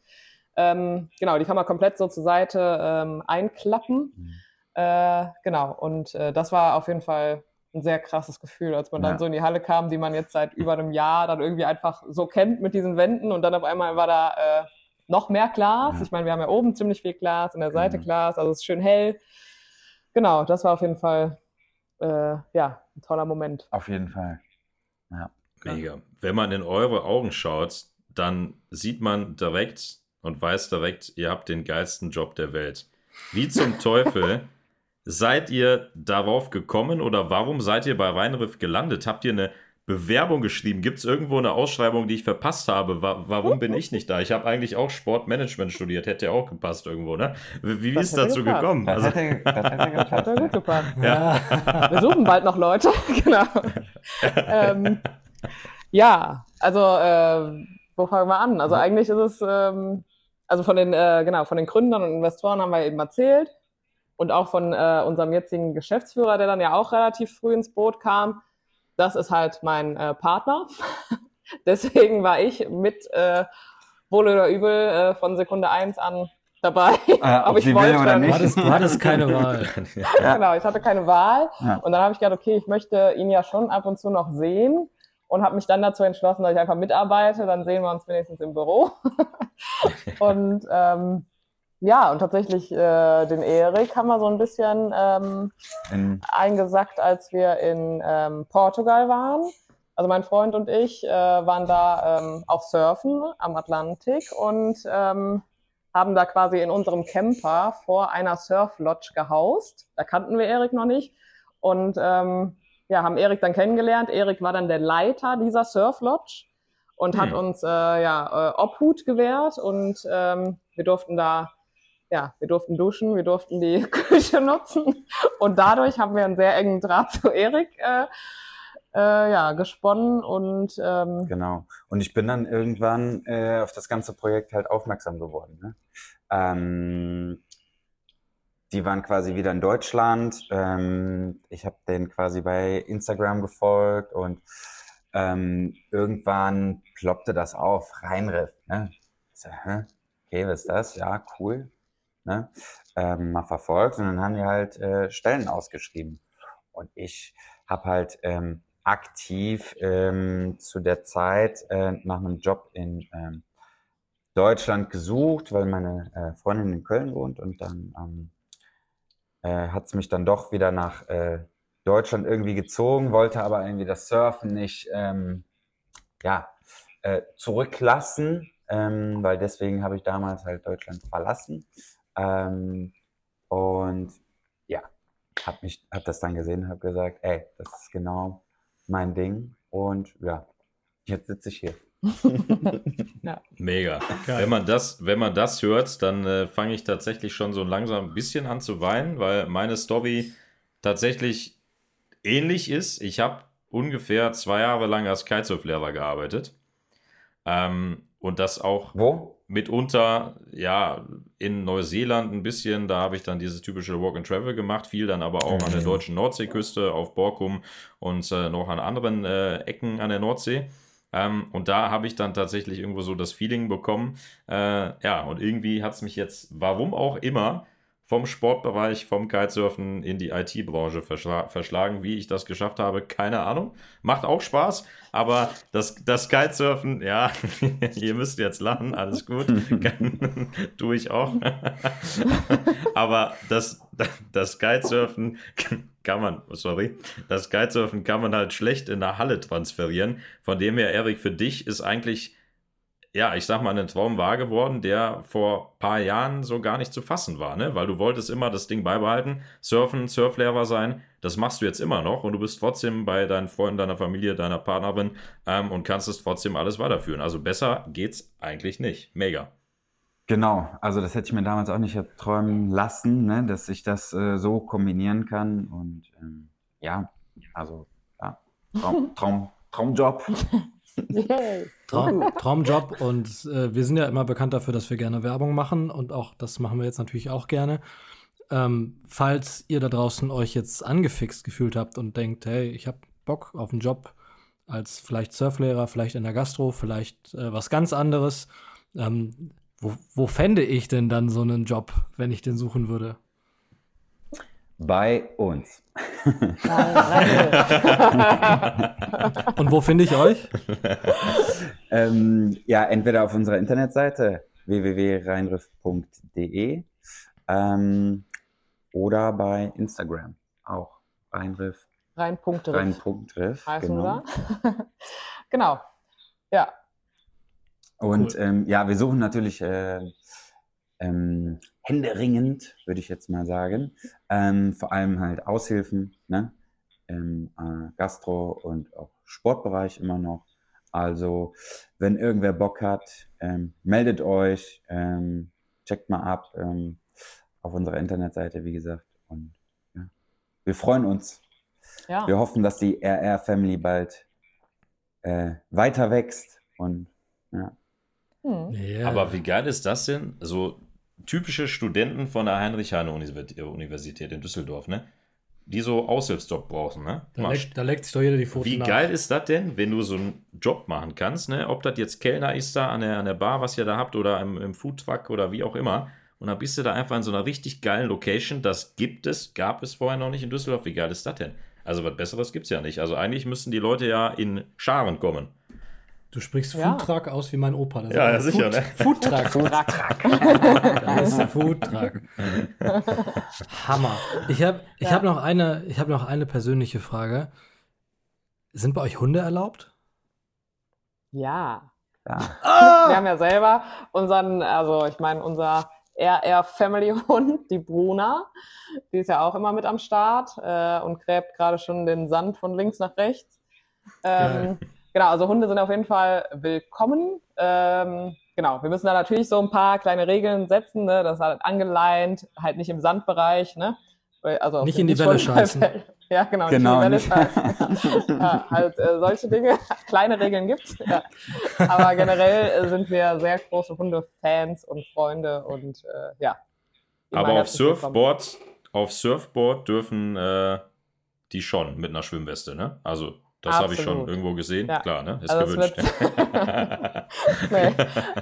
Speaker 3: Ähm, genau, die kann man komplett so zur Seite ähm, einklappen. Mhm. Äh, genau, und äh, das war auf jeden Fall ein sehr krasses Gefühl, als man ja. dann so in die Halle kam, die man jetzt seit über einem Jahr dann irgendwie einfach so kennt mit diesen Wänden und dann auf einmal war da äh, noch mehr Glas. Ja. Ich meine, wir haben ja oben ziemlich viel Glas, in der Seite mhm. Glas, also es ist schön hell. Genau, das war auf jeden Fall äh, ja, ein toller Moment.
Speaker 4: Auf jeden Fall. Ja.
Speaker 2: Mega. Wenn man in eure Augen schaut, dann sieht man direkt und weiß direkt, ihr habt den geilsten Job der Welt. Wie zum Teufel seid ihr darauf gekommen oder warum seid ihr bei Weinriff gelandet? Habt ihr eine Bewerbung geschrieben. Gibt es irgendwo eine Ausschreibung, die ich verpasst habe? Wa warum bin ich nicht da? Ich habe eigentlich auch Sportmanagement studiert, hätte ja auch gepasst irgendwo, ne? Wie, wie ist dazu gepasst. gekommen?
Speaker 3: Das, also, hätte, das hätte gepasst. Hat gut gepasst. Ja. Wir suchen bald noch Leute, genau. ähm, ja, also äh, wo fangen wir an? Also eigentlich ist es, ähm, also von den, äh, genau, von den Gründern und Investoren haben wir eben erzählt und auch von äh, unserem jetzigen Geschäftsführer, der dann ja auch relativ früh ins Boot kam das ist halt mein äh, Partner. Deswegen war ich mit äh, wohl oder übel äh, von Sekunde 1 an dabei.
Speaker 1: Äh, ob, ob ich wollte oder nicht. Hattest, du hattest keine Wahl.
Speaker 3: ja. Genau, ich hatte keine Wahl. Ja. Und dann habe ich gedacht, okay, ich möchte ihn ja schon ab und zu noch sehen und habe mich dann dazu entschlossen, dass ich einfach mitarbeite. Dann sehen wir uns wenigstens im Büro. und ähm, ja, und tatsächlich äh, den Erik haben wir so ein bisschen ähm, eingesackt, als wir in ähm, Portugal waren. Also mein Freund und ich äh, waren da ähm, auch surfen am Atlantik und ähm, haben da quasi in unserem Camper vor einer Surf-Lodge gehaust. Da kannten wir Erik noch nicht. Und ähm, ja, haben Erik dann kennengelernt. Erik war dann der Leiter dieser Surf-Lodge und hm. hat uns äh, ja, äh, Obhut gewährt und ähm, wir durften da ja, wir durften duschen, wir durften die Küche nutzen und dadurch haben wir einen sehr engen Draht zu Erik äh, äh, ja, gesponnen und ähm,
Speaker 4: genau. Und ich bin dann irgendwann äh, auf das ganze Projekt halt aufmerksam geworden. Ne? Ähm, die waren quasi wieder in Deutschland. Ähm, ich habe denen quasi bei Instagram gefolgt und ähm, irgendwann ploppte das auf, Reinriff. Ne? So, hä? Okay, was ist das? Ja, cool ne, ähm, mal verfolgt. Und dann haben die halt äh, Stellen ausgeschrieben. Und ich habe halt ähm, aktiv ähm, zu der Zeit äh, nach einem Job in ähm, Deutschland gesucht, weil meine äh, Freundin in Köln wohnt. Und dann ähm, äh, hat es mich dann doch wieder nach äh, Deutschland irgendwie gezogen, wollte aber irgendwie das Surfen nicht ähm, ja, äh, zurücklassen, ähm, weil deswegen habe ich damals halt Deutschland verlassen ähm, und ja, habe mich, habe das dann gesehen, habe gesagt, ey, das ist genau mein Ding. Und ja, jetzt sitze ich hier.
Speaker 2: ja. Mega. Wenn man das, wenn man das hört, dann äh, fange ich tatsächlich schon so langsam ein bisschen an zu weinen, weil meine Story tatsächlich ähnlich ist. Ich habe ungefähr zwei Jahre lang als Kitesurf-Lehrer gearbeitet. Ähm, und das auch.
Speaker 4: Wo?
Speaker 2: Mitunter, ja, in Neuseeland ein bisschen, da habe ich dann dieses typische Walk and Travel gemacht, viel dann aber auch mhm. an der mhm. deutschen Nordseeküste, auf Borkum und äh, noch an anderen äh, Ecken an der Nordsee. Ähm, und da habe ich dann tatsächlich irgendwo so das Feeling bekommen, äh, ja, und irgendwie hat es mich jetzt, warum auch immer, vom Sportbereich, vom Kitesurfen in die IT-Branche verschla verschlagen. Wie ich das geschafft habe, keine Ahnung. Macht auch Spaß, aber das, das Kitesurfen, ja, ihr müsst jetzt lachen, alles gut. Tue ich auch. aber das, das Kitesurfen kann man, sorry, das Kitesurfen kann man halt schlecht in der Halle transferieren. Von dem her, Erik, für dich ist eigentlich ja, ich sag mal, ein Traum wahr geworden, der vor ein paar Jahren so gar nicht zu fassen war, ne? Weil du wolltest immer das Ding beibehalten, surfen, Surflehrer sein. Das machst du jetzt immer noch und du bist trotzdem bei deinen Freunden, deiner Familie, deiner Partnerin ähm, und kannst es trotzdem alles weiterführen. Also besser geht's eigentlich nicht. Mega.
Speaker 4: Genau, also das hätte ich mir damals auch nicht träumen lassen, ne? dass ich das äh, so kombinieren kann. Und ähm, ja, also ja, Traum, Traum, Traumjob.
Speaker 1: Traum, Traumjob und äh, wir sind ja immer bekannt dafür, dass wir gerne Werbung machen und auch das machen wir jetzt natürlich auch gerne. Ähm, falls ihr da draußen euch jetzt angefixt gefühlt habt und denkt, hey, ich habe Bock auf einen Job als vielleicht Surflehrer, vielleicht in der Gastro, vielleicht äh, was ganz anderes, ähm, wo, wo fände ich denn dann so einen Job, wenn ich den suchen würde?
Speaker 4: Bei uns.
Speaker 1: Und wo finde ich euch?
Speaker 4: ähm, ja, entweder auf unserer Internetseite www.reinriff.de ähm, oder bei Instagram auch Reinriff.
Speaker 3: Rein.riff.
Speaker 4: Rein.riff.
Speaker 3: Genau. genau. Ja.
Speaker 4: Und cool. ähm, ja, wir suchen natürlich äh, ähm, händeringend, würde ich jetzt mal sagen. Ähm, vor allem halt Aushilfen, ne? Ähm, äh, Gastro und auch Sportbereich immer noch. Also, wenn irgendwer Bock hat, ähm, meldet euch, ähm, checkt mal ab ähm, auf unserer Internetseite, wie gesagt. Und ja, wir freuen uns. Ja. Wir hoffen, dass die RR Family bald äh, weiter wächst und ja.
Speaker 2: Hm. Yeah. Aber wie geil ist das denn? So typische Studenten von der Heinrich-Heine-Universität in Düsseldorf, ne? Die so Aushilfsjob brauchen, ne?
Speaker 1: Da leckt, da leckt sich doch jeder die Fotos
Speaker 2: Wie nach. geil ist das denn, wenn du so einen Job machen kannst, ne? Ob das jetzt Kellner ist da an der, an der Bar, was ihr da habt, oder im, im Foodtruck oder wie auch immer. Und dann bist du da einfach in so einer richtig geilen Location. Das gibt es, gab es vorher noch nicht in Düsseldorf. Wie geil ist das denn? Also was Besseres gibt es ja nicht. Also eigentlich müssten die Leute ja in Scharen kommen.
Speaker 1: Du sprichst ja. Foodtruck aus wie mein Opa.
Speaker 2: ja, ja sicher, Food, ne?
Speaker 1: Foodtruck. Foodtruck. das ist Foodtruck. Hammer. Ich habe ich ja. hab noch, eine, hab noch eine persönliche Frage. Sind bei euch Hunde erlaubt?
Speaker 3: Ja. ja. Ah! Wir haben ja selber unseren, also ich meine, unser RR Family Hund, die Bruna. Die ist ja auch immer mit am Start äh, und gräbt gerade schon den Sand von links nach rechts. Ähm, genau, also Hunde sind auf jeden Fall willkommen. Ähm, genau, wir müssen da natürlich so ein paar kleine Regeln setzen. Ne? Das ist halt angeleint, halt nicht im Sandbereich. Ne?
Speaker 1: Also nicht in die Welle scheißen.
Speaker 3: Ja, genau. genau nicht ja, halt äh, solche Dinge. Kleine Regeln gibt es. Ja. Aber generell äh, sind wir sehr große Hundefans und Freunde und äh, ja.
Speaker 2: Aber auf Surfboard, auf Surfboard dürfen äh, die schon mit einer Schwimmweste, ne? Also das habe ich schon irgendwo gesehen. Ja. Klar, ne? Ist also gewünscht.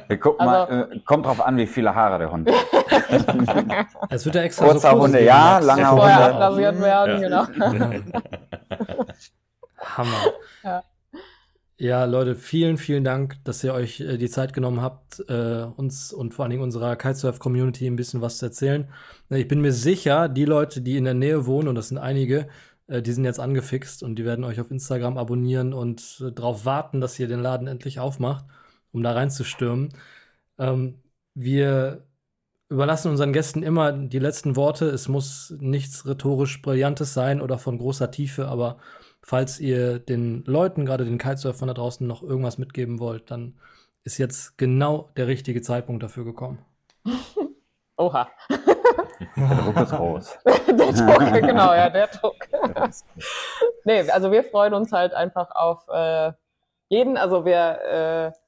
Speaker 4: nee. Guck mal, also, äh, kommt drauf an, wie viele Haare der Hund
Speaker 1: hat. Es wird ja extra
Speaker 4: Kurzer so Hunde, ja, langer Hunde.
Speaker 3: Vorher abrasiert werden, ja. genau.
Speaker 1: Hammer. Ja. ja. Leute, vielen, vielen Dank, dass ihr euch äh, die Zeit genommen habt, äh, uns und vor allen Dingen unserer Kitesurf-Community ein bisschen was zu erzählen. Ich bin mir sicher, die Leute, die in der Nähe wohnen, und das sind einige, äh, die sind jetzt angefixt und die werden euch auf Instagram abonnieren und äh, darauf warten, dass ihr den Laden endlich aufmacht, um da reinzustürmen. Ähm, wir überlassen unseren Gästen immer die letzten Worte. Es muss nichts rhetorisch Brillantes sein oder von großer Tiefe, aber falls ihr den Leuten, gerade den Kitesurfern da draußen, noch irgendwas mitgeben wollt, dann ist jetzt genau der richtige Zeitpunkt dafür gekommen.
Speaker 3: Oha.
Speaker 4: Der Druck ist groß.
Speaker 3: der Druck, genau, ja, der Druck. nee, also wir freuen uns halt einfach auf äh, jeden. Also wir äh,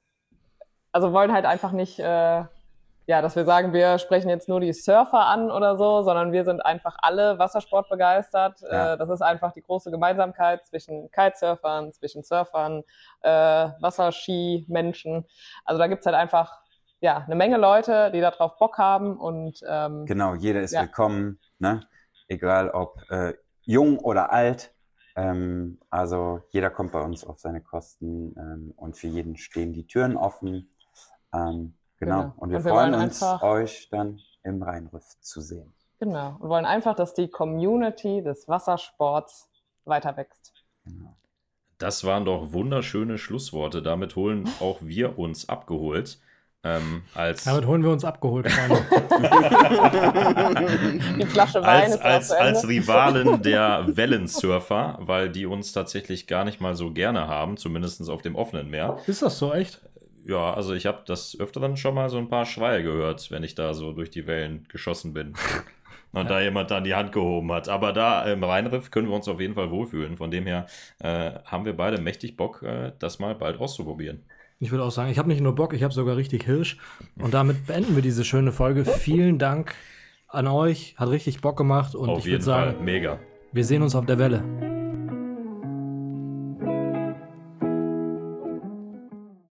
Speaker 3: also wollen halt einfach nicht, äh, ja, dass wir sagen, wir sprechen jetzt nur die Surfer an oder so, sondern wir sind einfach alle Wassersport begeistert. Ja. Äh, das ist einfach die große Gemeinsamkeit zwischen Kitesurfern, zwischen Surfern, äh, Wasserski-Menschen. Also da gibt's halt einfach ja, eine Menge Leute, die darauf Bock haben und ähm,
Speaker 4: genau, jeder ist ja. willkommen, ne? egal ob äh, jung oder alt. Ähm, also jeder kommt bei uns auf seine Kosten ähm, und für jeden stehen die Türen offen. Ähm, genau. genau. Und wir, und wir freuen uns, euch dann im Rheinriff zu sehen.
Speaker 3: Genau. Und wollen einfach, dass die Community des Wassersports weiter wächst. Genau.
Speaker 2: Das waren doch wunderschöne Schlussworte. Damit holen auch wir uns abgeholt. Ähm, als
Speaker 1: Damit holen wir uns abgeholt.
Speaker 3: die Flasche Wein
Speaker 2: als, ist als, als Rivalen der Wellensurfer, weil die uns tatsächlich gar nicht mal so gerne haben, zumindest auf dem offenen Meer.
Speaker 1: Ist das so echt?
Speaker 2: Ja, also ich habe das öfteren schon mal so ein paar Schreie gehört, wenn ich da so durch die Wellen geschossen bin. Und ja. da jemand dann die Hand gehoben hat. Aber da im Rheinriff können wir uns auf jeden Fall wohlfühlen. Von dem her äh, haben wir beide mächtig Bock, äh, das mal bald auszuprobieren.
Speaker 1: Ich würde auch sagen, ich habe nicht nur Bock, ich habe sogar richtig Hirsch. Und damit beenden wir diese schöne Folge. Vielen Dank an euch. Hat richtig Bock gemacht. Und auf ich würde sagen,
Speaker 2: Fall. mega.
Speaker 1: Wir sehen uns auf der Welle.